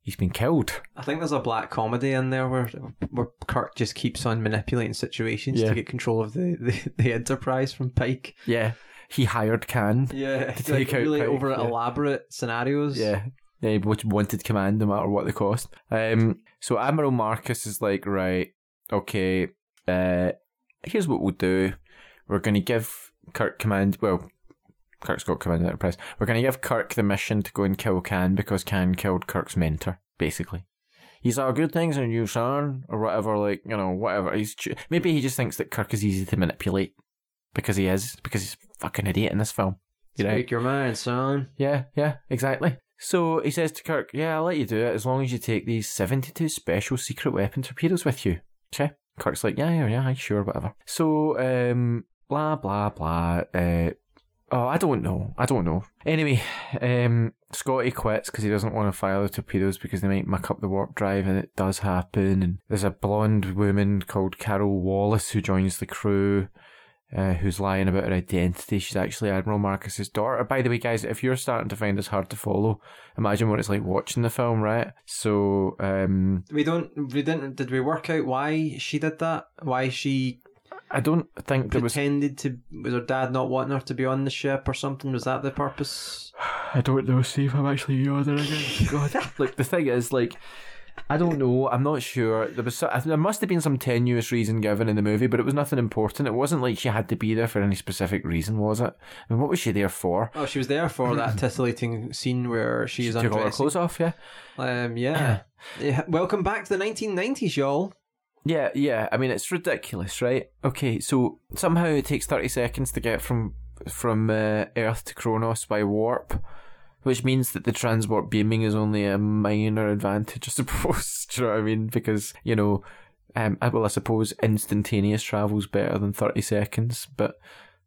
he's been killed. I think there's a black comedy in there where where Kirk just keeps on manipulating situations Yeah. to get control of the, the, the Enterprise from Pike. Yeah, he hired Khan. Yeah, To like out really Pike, over yeah. elaborate scenarios. Yeah. Yeah, he w- wanted command no matter what the cost. Um, so Admiral Marcus is like, right, okay, uh, here's what we'll do. We're going to give Kirk command. Well, Kirk's got command of the Enterprise. We're going to give Kirk the mission to go and kill Khan because Khan killed Kirk's mentor, basically. He's all good things on you, son, or whatever. Like you know, whatever. He's maybe he just thinks that Kirk is easy to manipulate because he is because he's a fucking idiot in this film. You know, Speak your mind, son. yeah, yeah, exactly. So he says to Kirk, Yeah, I'll let you do it as long as you take these 72 special secret weapon torpedoes with you. Okay? Kirk's like, Yeah, yeah, yeah, sure, whatever. So, um, blah, blah, blah. Uh, oh, I don't know. I don't know. Anyway, um, Scotty quits because he doesn't want to fire the torpedoes because they might muck up the warp drive, and it does happen. And there's a blonde woman called Carol Wallace who joins the crew. uh, who's lying about her identity. She's actually Admiral Marcus's daughter. By the way, guys, if you're starting to find this hard to follow, imagine what it's like watching the film, right? So, um, We don't. We didn't. Did we work out why she did that? Why she I don't think there was. pretended to? Was her dad not wanting her to be on the ship or something? Was that the purpose? I don't know, See if I'm actually yawning again. God, like the thing is, like, I don't know. I'm not sure. There was there must have been some tenuous reason given in the movie, but it was nothing important. It wasn't like she had to be there for any specific reason, was it? I mean, what was she there for? Oh, she was there for that titillating scene where she's Took all her clothes off, yeah. Um, yeah. yeah. Welcome back to the 1990s, y'all. Yeah, yeah. I mean, it's ridiculous, right? Okay, so somehow it takes thirty seconds to get from from uh, Earth to Kronos by warp, which means that the transport beaming is only a minor advantage, I suppose. Do you know what I mean? Because you know, um, well, I suppose instantaneous travel's better than thirty seconds, but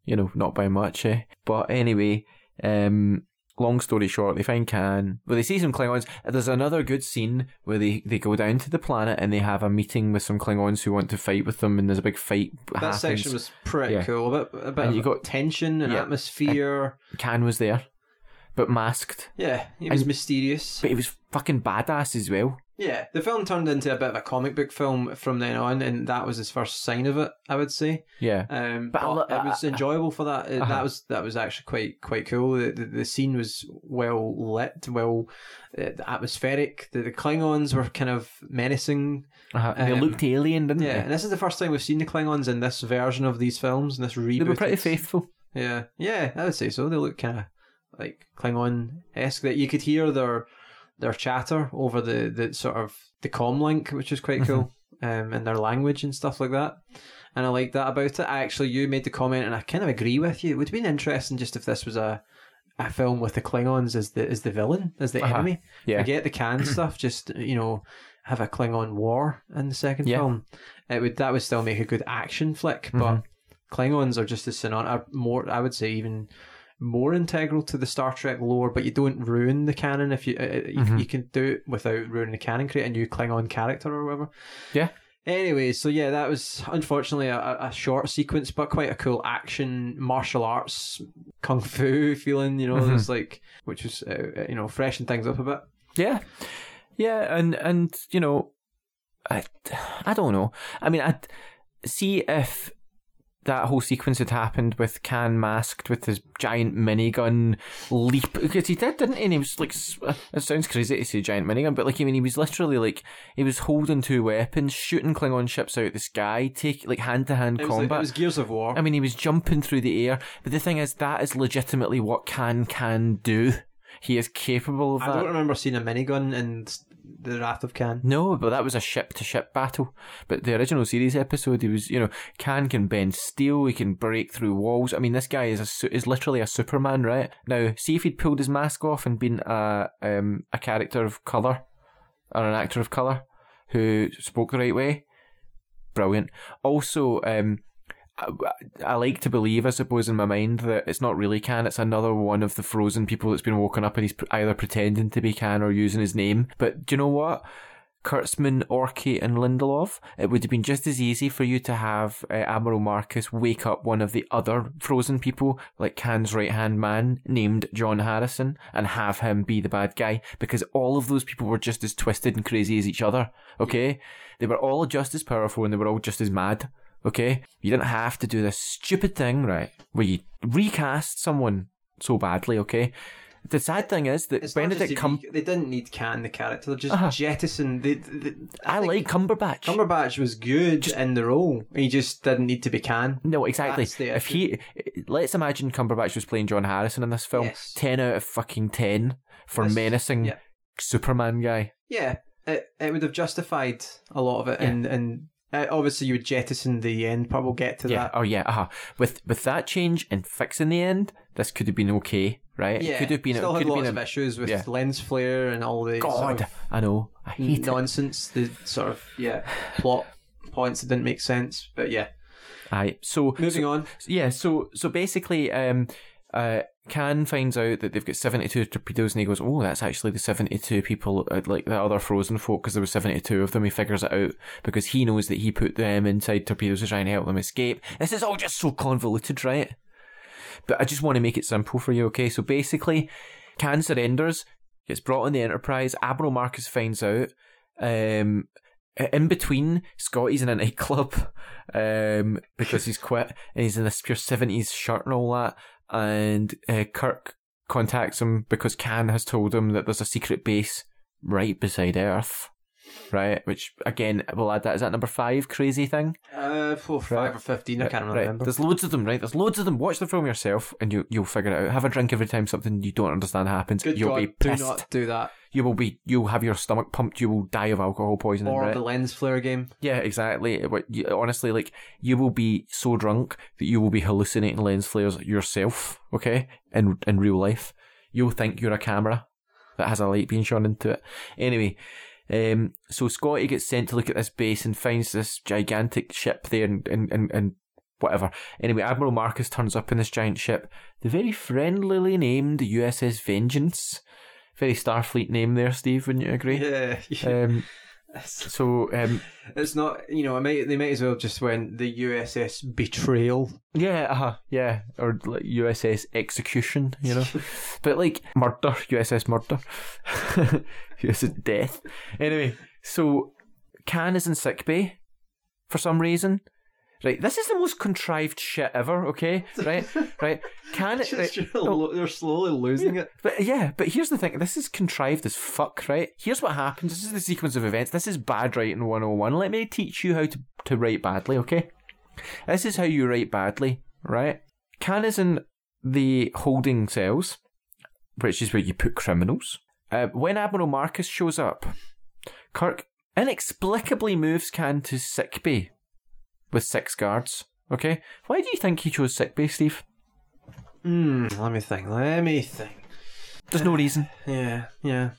you know, not by much, eh? But anyway, um. Long story short, they find Khan. Well, they see some Klingons. There's another good scene where they, they go down to the planet and they have a meeting with some Klingons who want to fight with them, and there's a big fight. That happens. section was pretty Yeah. cool. A bit, a bit And of you got- tension and yeah. atmosphere. Khan was there, but masked. Yeah, he was And- mysterious. But he was fucking badass as well. Yeah, the film turned into a bit of a comic book film from then on, and that was his first sign of it, I would say. Yeah. Um, But but lo- it was enjoyable for that. It- Uh-huh. That was that was actually quite quite cool. The, the, the scene was well lit, well uh, atmospheric. The, the Klingons were kind of menacing. Uh-huh. They Um, looked alien, didn't Yeah, they? and this is the first time we've seen the Klingons in this version of these films, in this reboot. They were pretty faithful. Yeah, yeah, I would say so. They look kind of like Klingon esque. That you could hear their their chatter over the, the sort of the com link, which is quite cool, um, and their language and stuff like that. And I like that about it. I actually, you made the comment, and I kind of agree with you. It would have been interesting just if this was a a film with the Klingons as the as the villain, as the Uh-huh. enemy. Yeah. Forget the Khan stuff. Just you know, have a Klingon war in the second Yeah. film. It would that would still make a good action flick, Mhm. but Klingons are just as synon are more. I would say even more integral to the Star Trek lore, but you don't ruin the canon if you uh, uh, you, Mhm. you can do it without ruining the canon. Create a new Klingon character or whatever. Yeah. Anyway, so yeah, that was unfortunately a, a- short sequence, but quite a cool action martial arts kung fu feeling. You know, Mhm. it's like which was uh, you know freshen things up a bit. Yeah, yeah, and and you know, I I don't know. I mean, I see if that whole sequence had happened with Khan masked with his giant minigun leap because he did, didn't he? And he was like, uh, it sounds crazy to say giant minigun, but like I mean, he was literally like he was holding two weapons, shooting Klingon ships out of the sky, take like hand to hand It was, like, combat. it was Gears of War. I mean, he was jumping through the air, but the thing is, that is legitimately what Khan can do. He is capable of I that. don't remember seeing a minigun in the Wrath of Khan. No, but that was a ship to ship battle. But the original series episode, he was, you know, Khan can bend steel, he can break through walls. I mean, this guy is a is literally a Superman, right? Now, see if he'd pulled his mask off and been a um a character of color or an actor of color who spoke the right way. Brilliant. Also, um. I, like to believe, I suppose, in my mind that it's not really Khan. It's another one of the frozen people that's been woken up, and he's either pretending to be Khan or using his name. But do you know what? Kurtzman, Orci, and Lindelof, it would have been just as easy for you to have uh, Admiral Marcus wake up one of the other frozen people, like Khan's right hand man, named John Harrison, and have him be the bad guy, because all of those people were just as twisted and crazy as each other, okay? They were all just as powerful and they were all just as mad, okay? You didn't have to do this stupid thing, right, where you recast someone so badly, okay? The sad thing is that It's just Benedict Cum- they didn't need Khan the character. They just Uh-huh. jettisoned. They, they, I, think like Cumberbatch. Cumberbatch was good in the role. He just didn't need to be Khan. No, exactly. If he, let's imagine Cumberbatch was playing John Harrison in this film. Yes. Ten out of fucking ten for menacing Yeah. Superman guy. Yeah, it, it would have justified a lot of it, Yeah. and and uh, obviously you would jettison the end. But we'll get to Yeah. that. Oh yeah. Uh-huh. With with that change and fixing the end, this could have been okay, right? Yeah, it could have been. still it had could have lots been of issues with yeah. lens flare and all the God. sort of I know. I hate it. nonsense. The sort of yeah plot points that didn't make sense. But yeah, Aye. So moving on. yeah. So so basically, um, uh, Khan finds out that they've got 72 torpedoes and he goes, Oh, that's actually the 72 people, like the other frozen folk, because there were 72 of them. He figures it out because he knows that he put them inside torpedoes to try and help them escape. This is all just so convoluted, right? But I just want to make it simple for you, okay? So basically, Khan surrenders, gets brought on the Enterprise. Admiral Marcus finds out. Um, in between, Scotty's in a nightclub um, because he's quit and he's in this pure 70s shirt and all that. And uh, Kirk contacts him because Khan has told him that there's a secret base right beside Earth. Right, which again, we'll add that. Is that number five crazy thing? Uh, four, five or fifteen. I can't Right, remember. There's loads of them, right? There's loads of them. Watch the film yourself, and you you'll figure it out. Have a drink every time something you don't understand happens. Good you'll God, be do pissed. not do that. You will be. You'll have your stomach pumped. You will die of alcohol poisoning. Or right? the lens flare game. Yeah, exactly. It- what- you- honestly, like you will be so drunk that you will be hallucinating lens flares yourself. Okay, in in real life, you'll think you're a camera that has a light being shone into it. Anyway, um, so Scotty gets sent to look at this base and finds this gigantic ship there, and and and. and Whatever. Anyway, Admiral Marcus turns up in this giant ship, the very friendlily named USS Vengeance. Very Starfleet name there, Steve. Wouldn't you agree? Yeah. Um, so um, it's not. You know, might, they might as well just went the USS Betrayal. Yeah, uh-huh, yeah, or like USS Execution, you know, but like murder, USS Murder, USS Death. Anyway, so Khan is in sick bay for some reason. Right, this is the most contrived shit ever. Okay, right, right. Khan, right, no, They're slowly losing it. but yeah, but here's the thing. This is contrived as fuck, right? Here's what happens. This is the sequence of events. This is bad writing 101. Let me teach you how to, to write badly, okay? This is how you write badly, right? Khan is in the holding cells, which is where you put criminals. Uh, when Admiral Marcus shows up, Kirk inexplicably moves Khan to sickbay with six guards. Okay? Why do you think he chose sick bay, Steve? Hmm. Let me think. Let me think. There's no reason. Yeah. Yeah.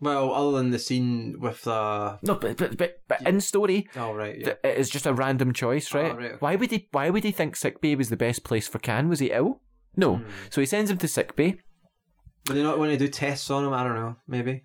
Well, other than the scene with the. No, but but but, but in story, Oh right. Yeah. th- it is just a random choice, right? Oh, right, okay. Why would he? Why would he think sick bay was the best place for Khan? Was he ill? No. Hmm. So he sends him to sickbay. But they not want to do tests on him. I don't know. Maybe.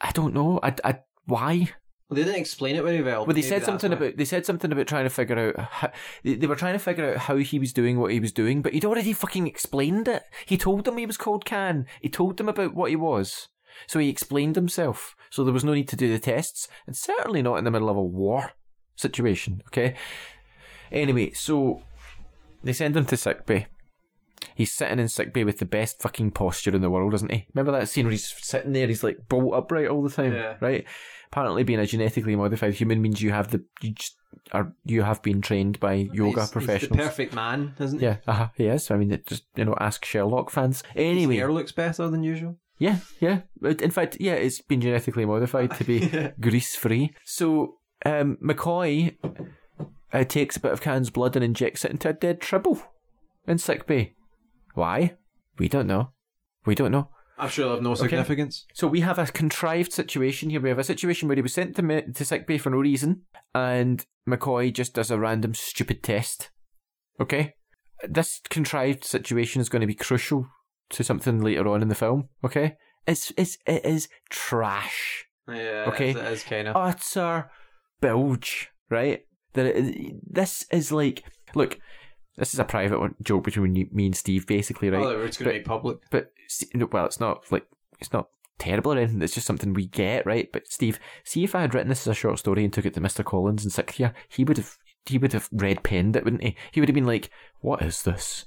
I don't know. I, I why? Well, they didn't explain it very well. Well, they said something why. about they said something about trying to figure out. How, they, they were trying to figure out how he was doing what he was doing, but he'd already fucking explained it. He told them he was called Khan. He told them about what he was. So he explained himself. So there was no need to do the tests, and certainly not in the middle of a war situation. Okay. Anyway, so they send him to sickbay. He's sitting in sickbay with the best fucking posture in the world, isn't he? Remember that scene where he's sitting there, he's like bolt upright all the time, Yeah. right? Apparently, being a genetically modified human means you have the you just are you have been trained by yoga He's- professionals. He's the perfect man, isn't he? yeah, uh-huh, he. I mean, it just you know, ask Sherlock fans. His Anyway, hair looks better than usual. yeah, yeah. In fact, yeah, it's been genetically modified to be grease free. So um, McCoy uh, takes a bit of Khan's blood and injects it into a dead Tribble in sickbay. Why? We don't know. We don't know. I'm sure they'll have no significance. So we have a contrived situation here. We have a situation where he was sent to me- to sickbay for no reason, and McCoy just does a random stupid test. Okay, this contrived situation is going to be crucial to something later on in the film. Okay, it's it's it is trash, Yeah. Okay. It is kind of. utter bilge. Right? That it- this is like look. This is a private one, joke between me and Steve, basically, right? Oh, it's going to be public. But well, it's not like it's not terrible or anything. It's just something we get, right? But Steve, see if I had written this as a short story and took it to Mister Collins in sixth year, he would have he would have red penned it, wouldn't he? He would have been like, "What is this?"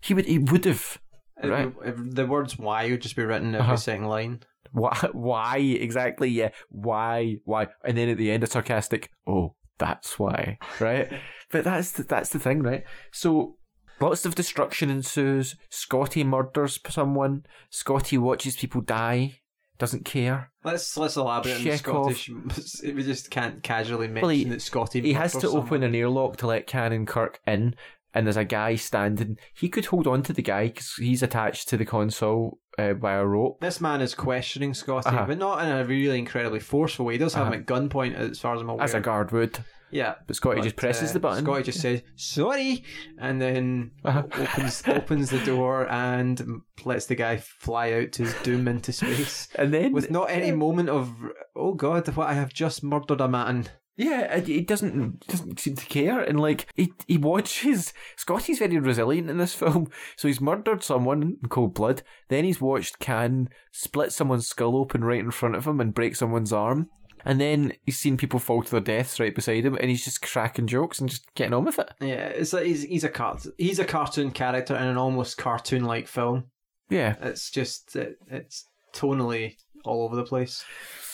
He would he would have If- right. the words "why" would just be written every Uh-huh. second line. why why exactly? Yeah, why why? And then at the end, a sarcastic, "Oh, that's why," right? but that's the, that's the thing, right? So. Lots of destruction ensues. Scotty murders someone. Scotty watches people die. Doesn't care. Let's let's elaborate on Chekhov. Scottish. We just can't casually mention Well, he- that Scotty. He has to murders open someone. an airlock to let and Kirk in, and there's a guy standing. He could hold on to the guy because he's attached to the console uh, by a rope. This man is questioning Scotty, Uh-huh. but not in a really incredibly forceful way. He does have Uh-huh. him at gunpoint, as far as I'm aware. As a guard would. Yeah. But Scotty But, just presses uh, the button. Scotty just says sorry, and then Uh-huh. opens opens the door and lets the guy fly out to his doom into space and then with not any moment of oh god, what I have just murdered a man. Yeah, he doesn't doesn't seem to care, and like he he watches. Scotty's very resilient in this film, so he's murdered someone in cold blood. Then he's watched Khan split someone's skull open right in front of him and break someone's arm, and then he's seen people fall to their deaths right beside him, and he's just cracking jokes and just getting on with it. Yeah, it's like he's he's a cart he's a cartoon character in an almost cartoon like film. Yeah, It's just it, it's tonally all over the place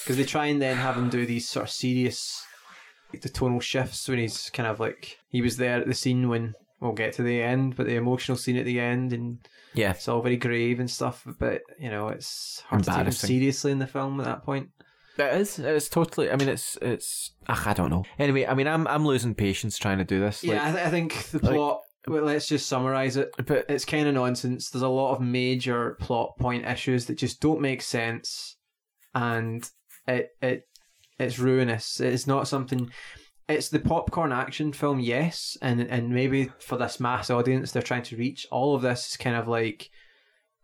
because they try and then have him do these sort of serious the tonal shifts when he's kind of like he was there at the scene when we'll get to the end, but the emotional scene at the end and yeah, it's all very grave and stuff. But you know, it's hard to take him seriously in the film at that point. it is. It's totally. I mean, it's it's. Ugh, I don't know. Anyway, I mean, I'm I'm losing patience trying to do this. Like, yeah, I, th- I think the like- plot. well, let's just summarize it. but It's kind of nonsense. There's a lot of major plot point issues that just don't make sense, and it it it's ruinous. It's not something. It's the popcorn action film, yes, and and maybe for this mass audience they're trying to reach. All of this is kind of like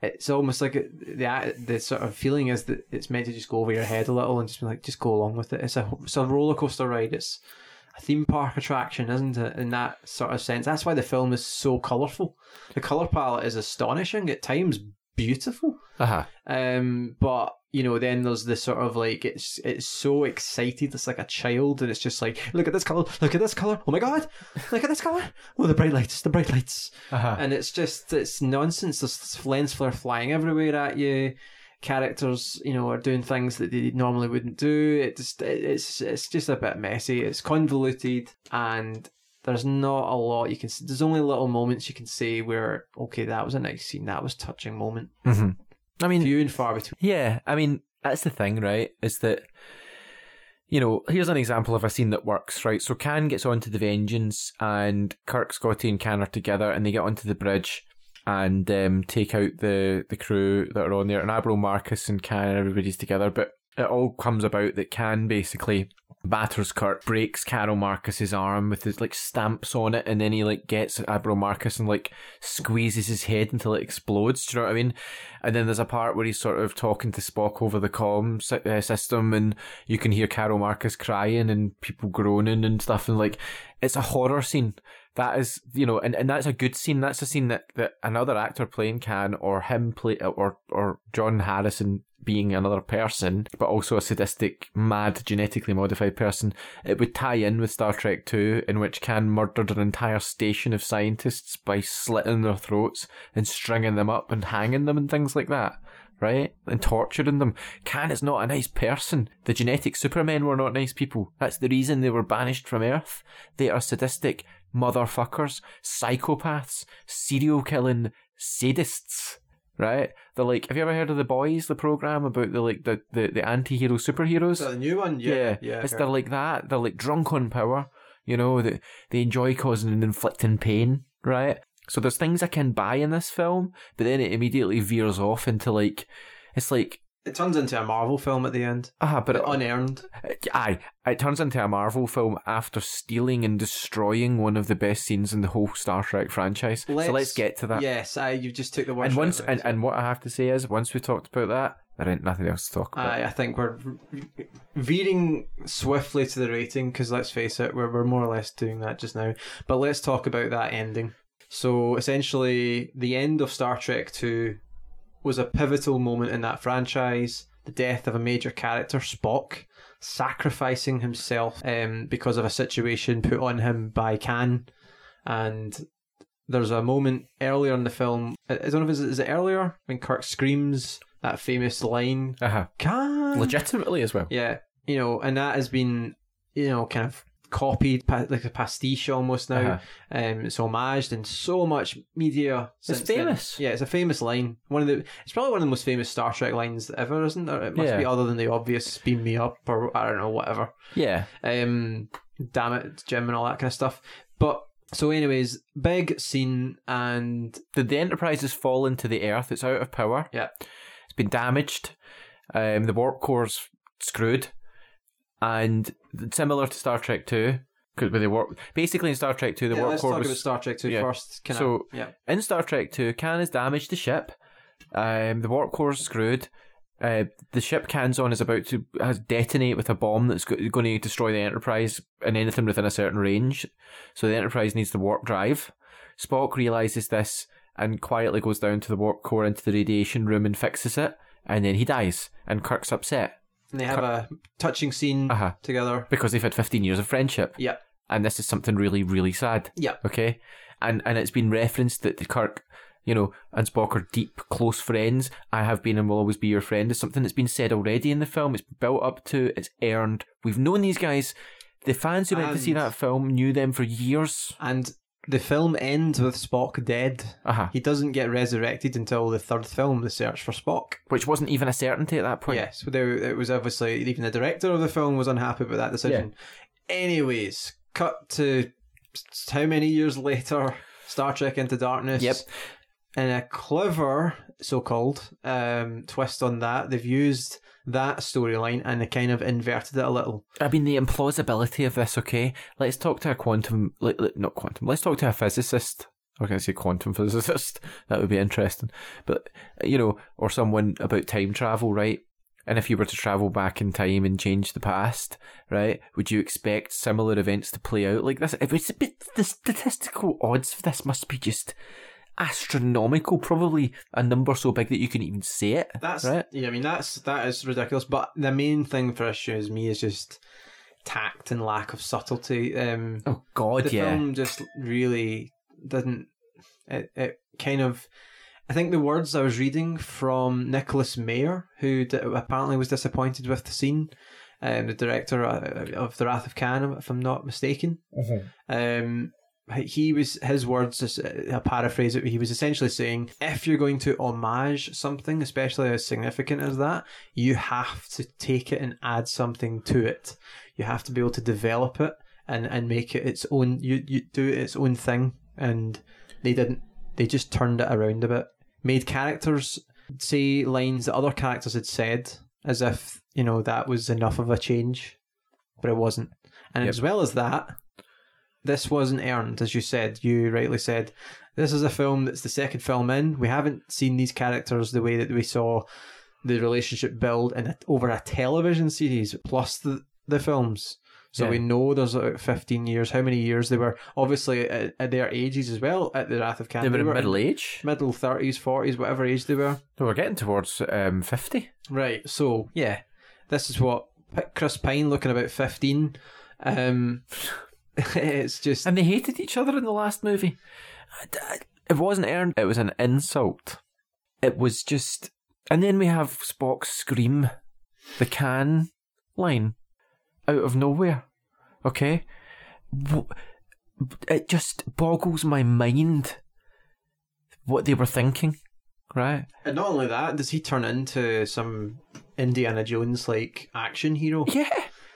it's almost like the the sort of feeling is that it's meant to just go over your head a little and just be like just go along with it. It's a it's a roller coaster ride. It's a theme park attraction, isn't it? In that sort of sense, that's why the film is so colourful. The colour palette is astonishing at times, beautiful. Uh-huh. Um, but you know, then there's this sort of like it's it's so excited. It's like a child, and it's just like, look at this color, look at this color. Oh my god, look at this color. Oh, the bright lights, the bright lights, uh and it's just it's nonsense. There's lens flare flying everywhere at you. Characters, you know, are doing things that they normally wouldn't do. It just it, it's it's just a bit messy. It's convoluted, and there's not a lot you can. There's only little moments you can say where okay, that was a nice scene, that was a touching moment. hmm I mean, Few and far between. Yeah, I mean, that's the thing, right? Is that, you know, here's an example of a scene that works, right? So Khan gets onto the Vengeance and Kirk, Scotty, and Khan are together and they get onto the bridge and um, take out the, the crew that are on there. And Abro, Marcus, and Khan, and everybody's together. But it all comes about that Khan basically batters Kirk, breaks Carol Marcus's arm with his like stamps on it, and then he like gets Abro Marcus and like squeezes his head until it explodes. Do you know what I mean? And then there's a part where he's sort of talking to Spock over the comm sy- uh, system, and you can hear Carol Marcus crying and people groaning and stuff, and like it's a horror scene. That is, you know, and, and that's a good scene. That's a scene that, that another actor playing Khan, or him play, or or John Harrison being another person, but also a sadistic, mad, genetically modified person. It would tie in with Star Trek Two, in which Khan murdered an entire station of scientists by slitting their throats and stringing them up and hanging them and things like that. Right? And torturing them. Khan is not a nice person. The genetic supermen were not nice people. That's the reason they were banished from Earth. They are sadistic motherfuckers, psychopaths, serial killing sadists. Right? They're like, have you ever heard of the boys, the program about the like the, the, the anti-hero superheroes? The new one, yeah, yeah, yeah. it's they're like that. They're like drunk on power. You know, they they enjoy causing and inflicting pain, right? So there's things I can buy in this film, but then it immediately veers off into like it's like It turns into a Marvel film at the end, ah, but it, unearned. aye, it turns into a Marvel film after stealing and destroying one of the best scenes in the whole Star Trek franchise. so let's get to that. Yes, I you just took the words. and once and, and what I have to say is, once we talked about that, there ain't nothing else to talk about. I, I think we're veering swiftly to the rating because let's face it, we're we're more or less doing that just now. But let's talk about that ending. So essentially, the end of Star Trek Two was a pivotal moment in that franchise. The death of a major character, Spock, sacrificing himself um, because of a situation put on him by Khan, and there's a moment earlier in the film. I don't know if it's, is it earlier when Kirk screams that famous line, uh-huh. "Khan." Legitimately as well. Yeah, you know, and that has been, you know, kind of copied, like a pastiche almost now. Uh-huh. Um, it's homaged in so much media. It's since then. famous. Yeah, it's a famous line. One of the, it's probably one of the most famous Star Trek lines ever, isn't there? It must Yeah. be other than the obvious "beam me up" or I don't know, whatever. Yeah. Um, damn it, Jim, and all that kind of stuff. But so, anyways, big scene, and the, the Enterprise has fallen to the Earth. It's out of power. Yeah. It's been damaged. Um, the warp core's screwed. And similar to Star Trek 2, 'Cause with the warp, basically in Star Trek Two, the yeah, warp let's core talk was about Star Trek 2 yeah. first. Can So- I, yeah. in Star Trek 2, Khan has damaged the ship. Um, the warp core is screwed. Uh, the ship Khan's is about to has detonate with a bomb that's go- going to destroy the Enterprise and anything within a certain range. So the Enterprise needs the warp drive. Spock realizes this and quietly goes down to the warp core into the radiation room and fixes it. And then he dies. And Kirk's upset And they have a touching scene Uh huh. together. because they've had 15 years of friendship. Yeah. and this is something really, really sad. Yeah. Okay, and and it's been referenced that the Kirk, you know, and Spock are deep, close friends. I have been and will always be your friend. Is something that's been said already in the film. It's built up to. It's earned. We've known these guys. The fans who went to see that film knew them for years. And the film ends with Spock dead. Uh huh. He doesn't get resurrected until the third film, The Search for Spock. Which wasn't even a certainty at that point. Yes, so there, it was obviously even the director of the film was unhappy with that decision. Yeah. Anyways, cut to how many years later? Star Trek Into Darkness. Yep. And a clever, so-called, um, twist on that, they've used that storyline and they kind of inverted it a little. I mean, the implausibility of this, okay? Let's talk to a quantum, like, like- not quantum, let's talk to a physicist. Or can I say quantum physicist? That would be interesting. But, you know, or someone about time travel, right? And if you were to travel back in time and change the past, right, would you expect similar events to play out like this? If it's a bit, the statistical odds of this must be just astronomical. Probably a number so big that you can even see it. That's right. yeah. I mean, that's that is ridiculous. But the main thing for issue is me is just tact and lack of subtlety. Um, Oh God, the yeah. film just really didn't. It, it kind of. I think the words I was reading from Nicholas Meyer, who d- apparently was disappointed with the scene, um, the director uh, of The Wrath of Khan, if I'm not mistaken. Um, he was his words. uh, A paraphrase. it, He was essentially saying, if you're going to homage something, especially as significant as that, you have to take it and add something to it. You have to be able to develop it and, and make it its own. You you do it its own thing, and they didn't. They just turned it around a bit, made characters say lines that other characters had said, as if you know that was enough of a change, but it wasn't. And Yep. as well as that, this wasn't earned, as you said. You rightly said. This is a film that's the second film in. We haven't seen these characters the way that we saw the relationship build in a, over a television series plus the the films. So Yeah. we know there's about 15 years. How many years they were? Obviously at, at their ages as well. At the Wrath of Khan, They were in in middle age. middle 30s, 40s, whatever age they were. No, we're getting towards um, 50. Right. So yeah, this is what Chris Pine looking about 15. Um, it's just And they hated each other in the last movie. It wasn't earned, it was an insult. It was just. And then we have Spock scream the Khan line out of nowhere. Okay? It just boggles my mind what they were thinking, right? And not only that, does he turn into some Indiana Jones like action hero? Yeah,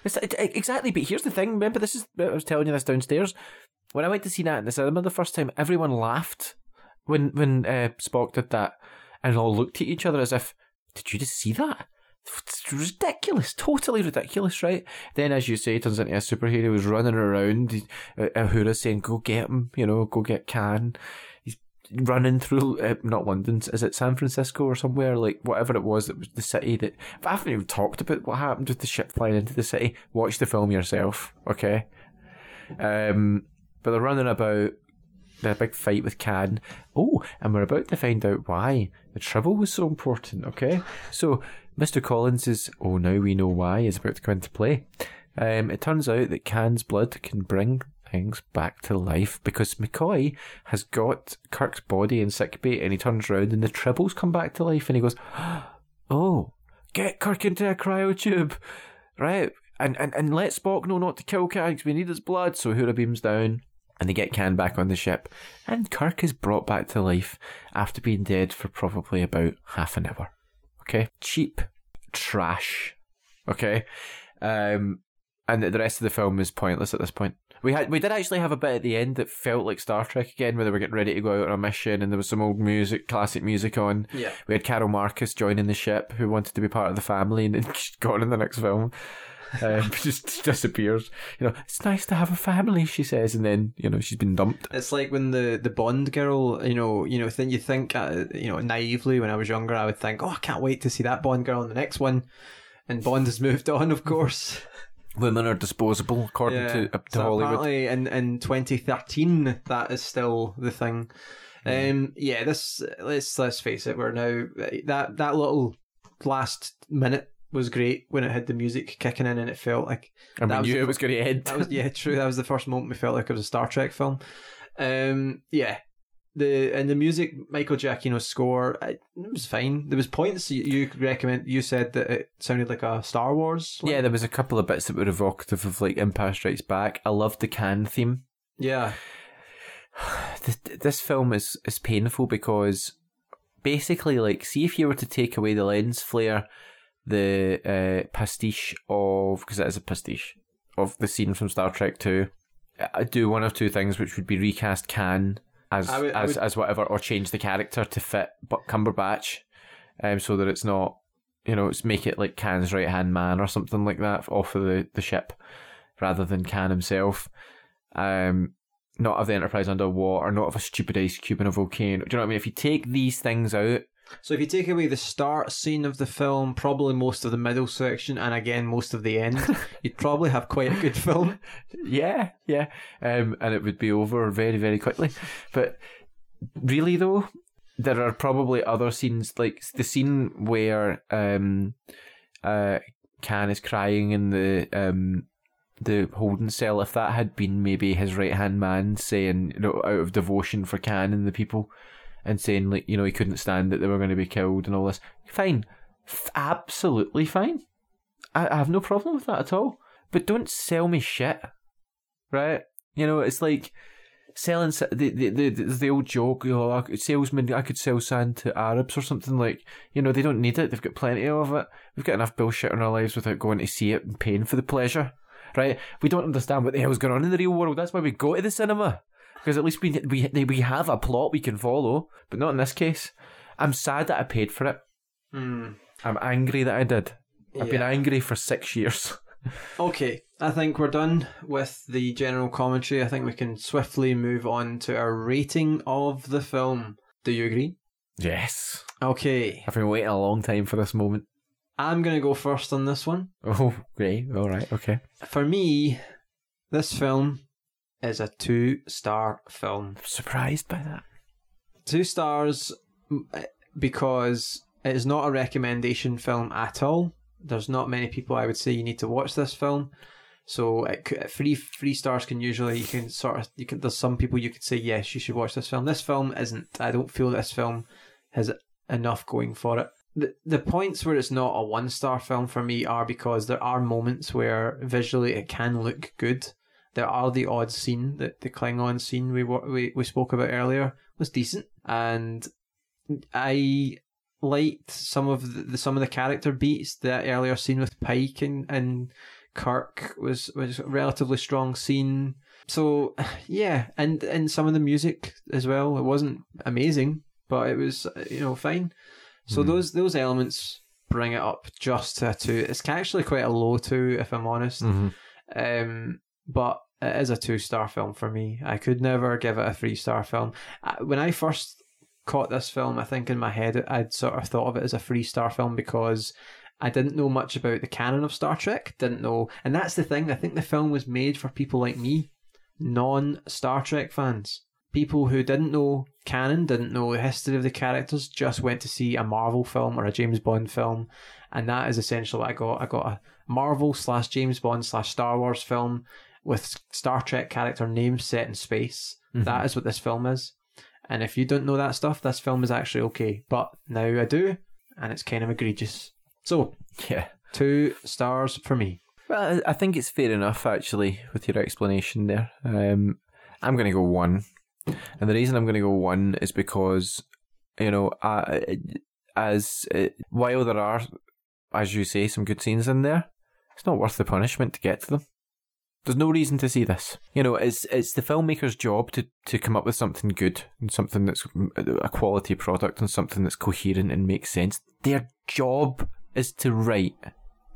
it's, it, exactly. But here's the thing. Remember, this is I was telling you this downstairs. When I went to see that in the cinema the first time, everyone laughed when when uh, Spock did that, and all looked at each other as if, "Did you just see that?" It's ridiculous, totally ridiculous, right? Then, as you say, turns into a superhero who's running around. Uh, Uhura saying, "Go get him," you know, "Go get Khan." Running through uh, not London, is it San Francisco or somewhere like whatever it was that was the city that. I haven't even talked about what happened with the ship flying into the city. Watch the film yourself, okay? Um, but they're running about. The big fight with Khan. Oh, and we're about to find out why the tribble was so important. Okay, so Mr. Collins is. Oh, now we know why is about to come into play. Um, it turns out that Khan's blood can bring things back to life because McCoy has got Kirk's body in sickbay, and he turns around and the tribbles come back to life, and he goes, "Oh, get Kirk into a cryotube, right?" And and and let Spock know not to kill 'cause we need his blood. So Uhura beams down. And they get Khan back on the ship, and Kirk is brought back to life after being dead for probably about half an hour. Okay, cheap trash. Okay, um, and the rest of the film is pointless at this point. We had we did actually have a bit at the end that felt like Star Trek again, where they were getting ready to go out on a mission, and there was some old music, classic music on. Yeah. We had Carol Marcus joining the ship, who wanted to be part of the family, and then she's gone in the next film. um, just disappears. You know, it's nice to have a family, she says, and then you know she's been dumped. It's like when the, the Bond girl, you know, you know, then you think, uh, you know, naively when I was younger, I would think, oh, I can't wait to see that Bond girl in the next one, and Bond has moved on, of course. Women are disposable, according Yeah. to, uh, to so Hollywood. apparently, in in 2013, that is still the thing. Um, yeah, this let's let's face it, we're now that that little last minute was great when it had the music kicking in and it felt like And that we knew it was going to end. that was yeah true. That was the first moment we felt like it was a Star Trek film. Um, yeah. The and the music, Michael Giacchino's score, it was fine. There was points you, you recommend. You said that it sounded like a Star Wars. like- yeah, there was a couple of bits that were evocative of like Empire Strikes Back. I loved the Khan theme. yeah, this, this film is is painful because basically, like, see if you were to take away the lens flare, the uh, pastiche of because it is a pastiche of the scene from Star Trek Two, I do one of two things, which would be recast Khan as would- as as whatever, or change the character to fit but Cumberbatch, um, so that it's not. You know, it's make it like Khan's right hand man or something like that off of the, the ship, rather than Khan himself. Um, not of the Enterprise underwater, not of a stupid ice cube in a volcano. Do you know what I mean? If you take these things out, So if you take away the start scene of the film, probably most of the middle section, and again most of the end, you'd probably have quite a good film. yeah, yeah, um, and it would be over very, very quickly. But really, though, there are probably other scenes like the scene where um, uh, Khan is crying in the um, the holding cell. If that had been maybe his right hand man saying, you know, out of devotion for Khan and the people, and saying like, you know, he couldn't stand that they were going to be killed and all this, fine, F- absolutely fine. I, I have no problem with that at all. But don't sell me shit, right? You know, it's like selling the the the, the old joke. You know, salesman, I could sell sand to Arabs or something like. You know, they don't need it. They've got plenty of it. We've got enough bullshit in our lives without going to see it and paying for the pleasure, right? We don't understand what the hell's going on in the real world. That's why we go to the cinema because at least we we we have a plot we can follow. But not in this case. I'm sad that I paid for it. Hmm. I'm angry that I did. I've been angry for six years. Okay, I think we're done with the general commentary. I think we can swiftly move on to our rating of the film. Do you agree? Yes. Okay, I've been waiting a long time for this moment. I'm going to go first on this one. Oh, great. All right. Okay. For me, this film is a two star film. Surprised by that. Two stars eh, because it is not a recommendation film at all. There's not many people I would say you need to watch this film. So it, eh, three three stars can usually you can sort of you can there's some people you could say yes you should watch this film. This film isn't. I don't feel this film has enough going for it. The the points where it's not a one star film for me are because there are moments where visually it can look good. There are the odd scene that the Klingon scene we we we spoke about earlier was decent, and I liked some of the, some of the character beats. That earlier scene with Pike and, and Kirk was was a relatively strong scene. So yeah, and and some of the music as well. It wasn't amazing, but it was you know fine. So Hmm. those those elements bring it up just to a two. It's actually quite a low two, if I'm honest. Mm-hmm. Um, but it is a two star film for me. I could never give it a three star film. When I first caught this film, I think in my head I'd sort of thought of it as a three star film because I didn't know much about the canon of Star Trek. Didn't know, and that's the thing. I think the film was made for people like me, non Star Trek fans. People who didn't know canon, didn't know the history of the characters, just went to see a Marvel film or a James Bond film, and that is essentially what I got. I got a Marvel slash James Bond slash Star Wars film with Star Trek character names set in space. That is what this film is. And if you don't know that stuff, this film is actually okay. But now I do, and it's kind of egregious. So, Yeah. two stars for me. Well, I I think it's fair enough actually with your explanation there. Um, I'm going to go one, and the reason I'm going to go one is because you know, I, as uh, while there are, as you say, some good scenes in there, it's not worth the punishment to get to them. There's no reason to see this. You know, it's it's the filmmaker's job to, to come up with something good and something that's a quality product and something that's coherent and makes sense. Their job is to write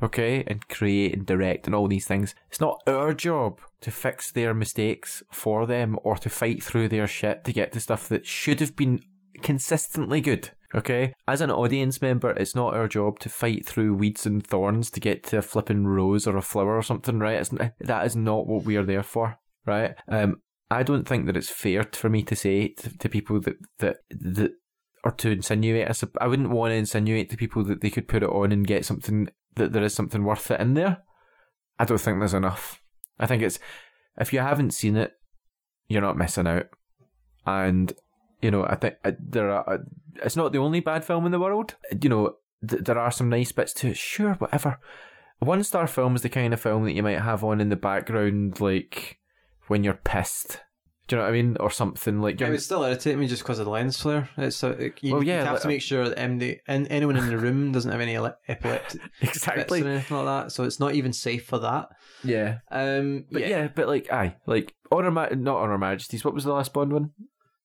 okay, and create and direct and all these things. It's not our job to fix their mistakes for them or to fight through their shit to get to stuff that should have been consistently good. Okay? As an audience member, it's not our job to fight through weeds and thorns to get to a flipping rose or a flower or something, right? It's, that is not what we are there for, right? Um, I don't think that it's fair for me to say to, to people that, that, that, or to insinuate, I, I wouldn't want to insinuate to people that they could put it on and get something, that there is something worth it in there. I don't think there's enough. I think it's, if you haven't seen it, you're not missing out. And you know, I think uh, there are. Uh, it's not the only bad film in the world. You know, th- there are some nice bits to it. Sure, whatever. A one star film is the kind of film that you might have on in the background, like when you're pissed. Do you know what I mean, or something like? It would still irritate me just because of the lens flare. It's uh, it, you, Well, yeah, you have like- to make sure that um, the, and anyone in the room doesn't have any epileptic exactly. or anything like that. So it's not even safe for that. Yeah, Um, but yeah. yeah. but like, aye, like honor, Ma- not honor majesties. What was the last Bond one?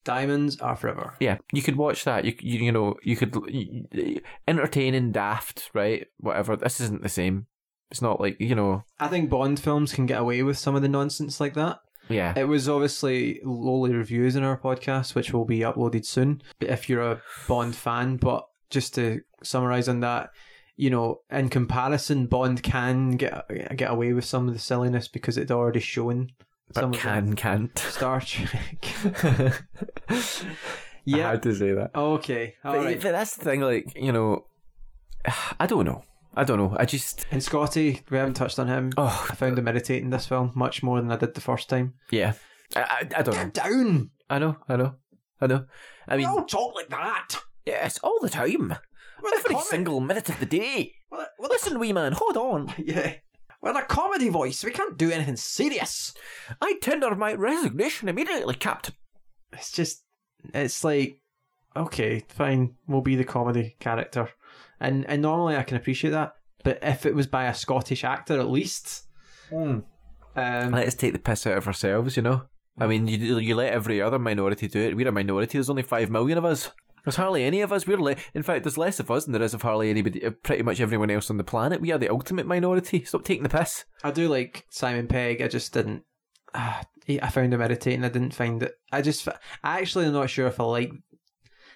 Diamonds are forever. Yeah, you could watch that. You you, you know you could you, entertaining, daft, right? Whatever. This isn't the same. It's not like you know. I think Bond films can get away with some of the nonsense like that. Yeah, It was obviously lowly reviews in our podcast, which will be uploaded soon. If you're a Bond fan, but just to summarize on that, you know, in comparison, Bond can get get away with some of the silliness because it's already shown but can can't. Star Trek. I yeah. had to say that. Okay. All But, right. but that's the thing, like, you know, I don't know. I don't know. I just, And Scotty, we haven't touched on him. oh, I found him irritating this film much more than I did the first time. yeah. I, I, I don't know. Down! I know, I know, I know. I mean, Don't talk like that! yes, all the time. We're Every single minute of the day. we're the- we're the- Listen, wee man, hold on. Yeah. We're a comedy voice. We can't do anything serious. I tender my resignation immediately, Captain. It's just, it's like, okay, fine, we'll be the comedy character, and and normally I can appreciate that, but if it was by a Scottish actor at least, um, Let us take the piss out of ourselves, you know? I mean, you, you let every other minority do it. We're a minority. There's only five million of us. There's hardly any of us. We're le- in fact, there's less of us than there is of hardly anybody. uh, Pretty much everyone else on the planet. We are the ultimate minority. Stop taking the piss. I do like Simon Pegg. I just didn't. Uh, I found him irritating. I didn't find it. I just. I actually am not sure if I like.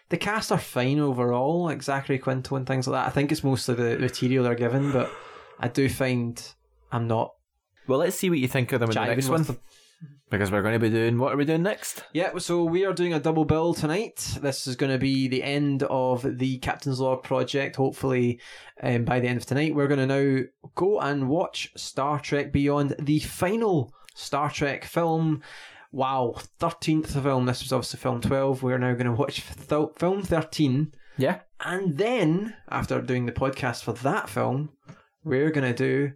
The cast are fine overall, like Zachary Quinto and things like that. I think it's mostly the material they're given, but I do find I'm not Well, let's see what you think of them in the next one. them. Because we're going to be doing what are we doing next? Yeah, so we are doing a double bill tonight. This is going to be the end of the Captain's Log project. Hopefully, um, by the end of tonight, we're going to now go and watch Star Trek Beyond, the final Star Trek film. Wow, 13th film. This was obviously film 12. We're now going to watch th- film 13. Yeah. And then, after doing the podcast for that film, we're going to do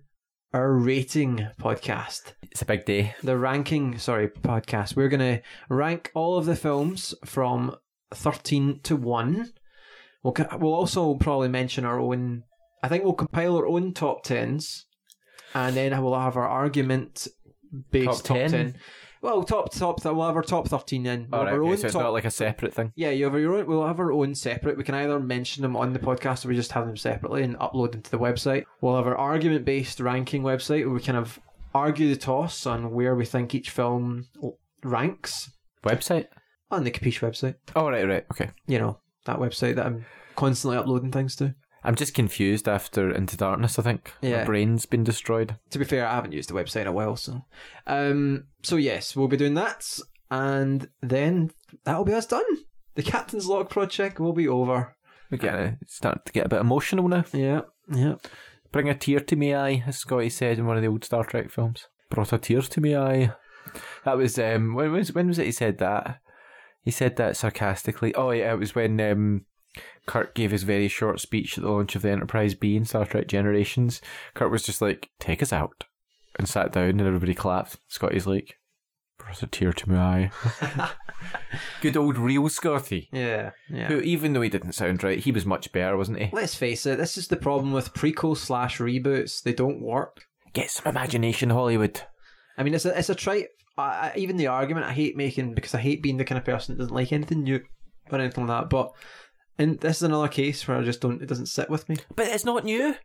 our rating podcast It's a big day. the ranking sorry podcast we're going to rank all of the films from 13 to 1 we'll, we'll also probably mention our own i think we'll compile our own top 10s and then we'll have our argument based Top top, 10? 10 well top top we'll have our top 13 then we'll All have right, our okay, own so it's top not like a separate thing. yeah, you have your own. We'll have our own separate. We can either mention them on the podcast, or we just have them separately and upload them to the website. We'll have our argument-based ranking website, where we kind of argue the toss on where we think each film ranks Website? on the Capiche website. Oh, right, right, okay. You know that website that I'm constantly uploading things to. I'm just confused after Into Darkness, I think. My brain's been destroyed. To be fair, I haven't used the website in a while, so um, so yes, we'll be doing that, and then that'll be us done. The Captain's Log project will be over. We're getting, starting to get a bit emotional now. Yeah, yeah. Bring a tear to me eye, as Scotty said in one of the old Star Trek films. Brought a tear to me eye. That was um when was when was it he said that? He said that sarcastically. Oh yeah, it was when um Kirk gave his very short speech at the launch of the Enterprise B in Star Trek Generations. Kirk was just like, Take us out and sat down and everybody clapped. Scotty's like brought a tear to my eye. Good old real Scotty. Yeah, yeah. Who even though he didn't sound right, he was much better, wasn't he? Let's face it, this is the problem with prequel slash reboots. They don't work. Get some imagination, Hollywood. I mean, it's a it's a I, even the argument I hate making because I hate being the kind of person that doesn't like anything new or anything like that. But and this is another case where I just don't. It doesn't sit with me. But it's not new.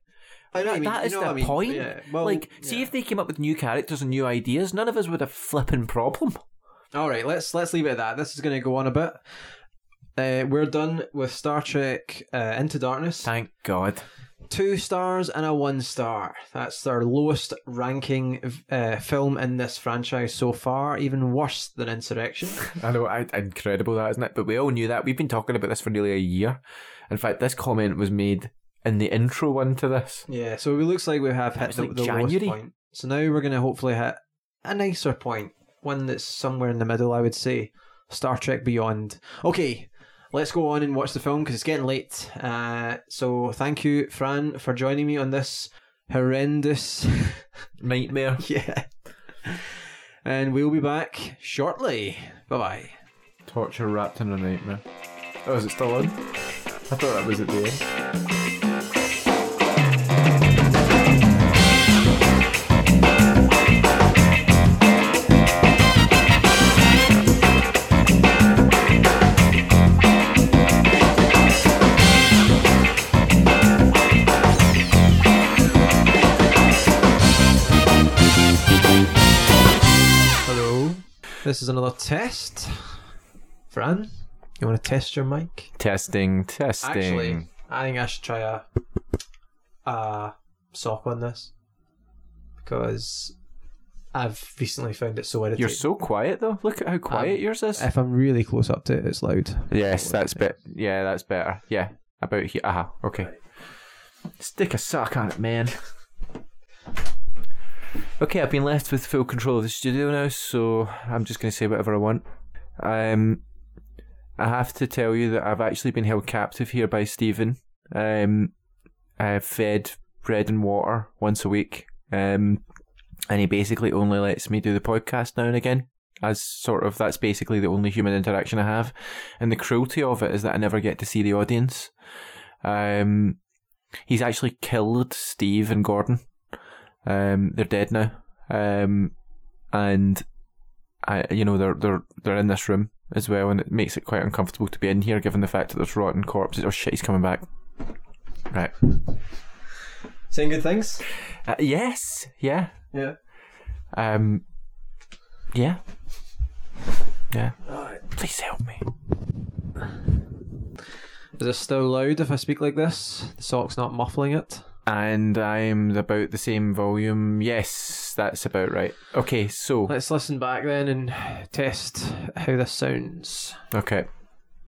I know what I mean, that you know the I mean, point. yeah, well, like, see if they came up with new characters and new ideas, none of us would have flipping problem. All right, let's let's leave it at that. This is going to go on a bit. Uh, we're done with Star Trek uh, Into Darkness. Thank God. Two stars and a one star. That's their lowest ranking uh, film in this franchise so far. Even worse than Insurrection. I know, I, incredible that, isn't it? But we all knew that. We've been talking about this for nearly a year. In fact, this comment was made in the intro one to this. Yeah, so it looks like we have hit the, like the lowest point. So now we're going to hopefully hit a nicer point, one that's somewhere in the middle, I would say. Star Trek Beyond. Okay, let's go on and watch the film because it's getting late. Uh, so thank you, Fran, for joining me on this horrendous. Nightmare. yeah. And we'll be back shortly. Bye bye. Torture wrapped in a nightmare. Oh, is it still on? I thought that was at the end. This is another test. Fran, you want to test your mic? Testing, testing. Actually, I think I should try a a sock on this because I've recently found it so irritating. You're so quiet though. Look at how quiet Um, yours is. if I'm really close up to it, it's loud. yes, that's bit. Yeah, that's better. Yeah, about here. Aha. Okay. Stick a sock on it, man. Okay, I've been left with full control of the studio now, so I'm just going to say whatever I want. Um, I have to tell you that I've actually been held captive here by Stephen. Um, I've fed bread and water once a week, um, and he basically only lets me do the podcast now and again. As sort of, that's basically the only human interaction I have, and the cruelty of it is that I never get to see the audience. Um, he's actually killed Steve and Gordon. Um, they're dead now. Um, and I, you know, they're they're they're in this room as well, and it makes it quite uncomfortable to be in here, given the fact that there's rotten corpses. Oh shit, he's coming back. Right. Saying good things. Uh, yes. Yeah. Yeah. Um. Yeah. Yeah. Alright. Please help me. Is it still loud if I speak like this? The sock's not muffling it. And I'm about the same volume. Yes, that's about right. Okay, so Let's listen back then and test how this sounds. okay.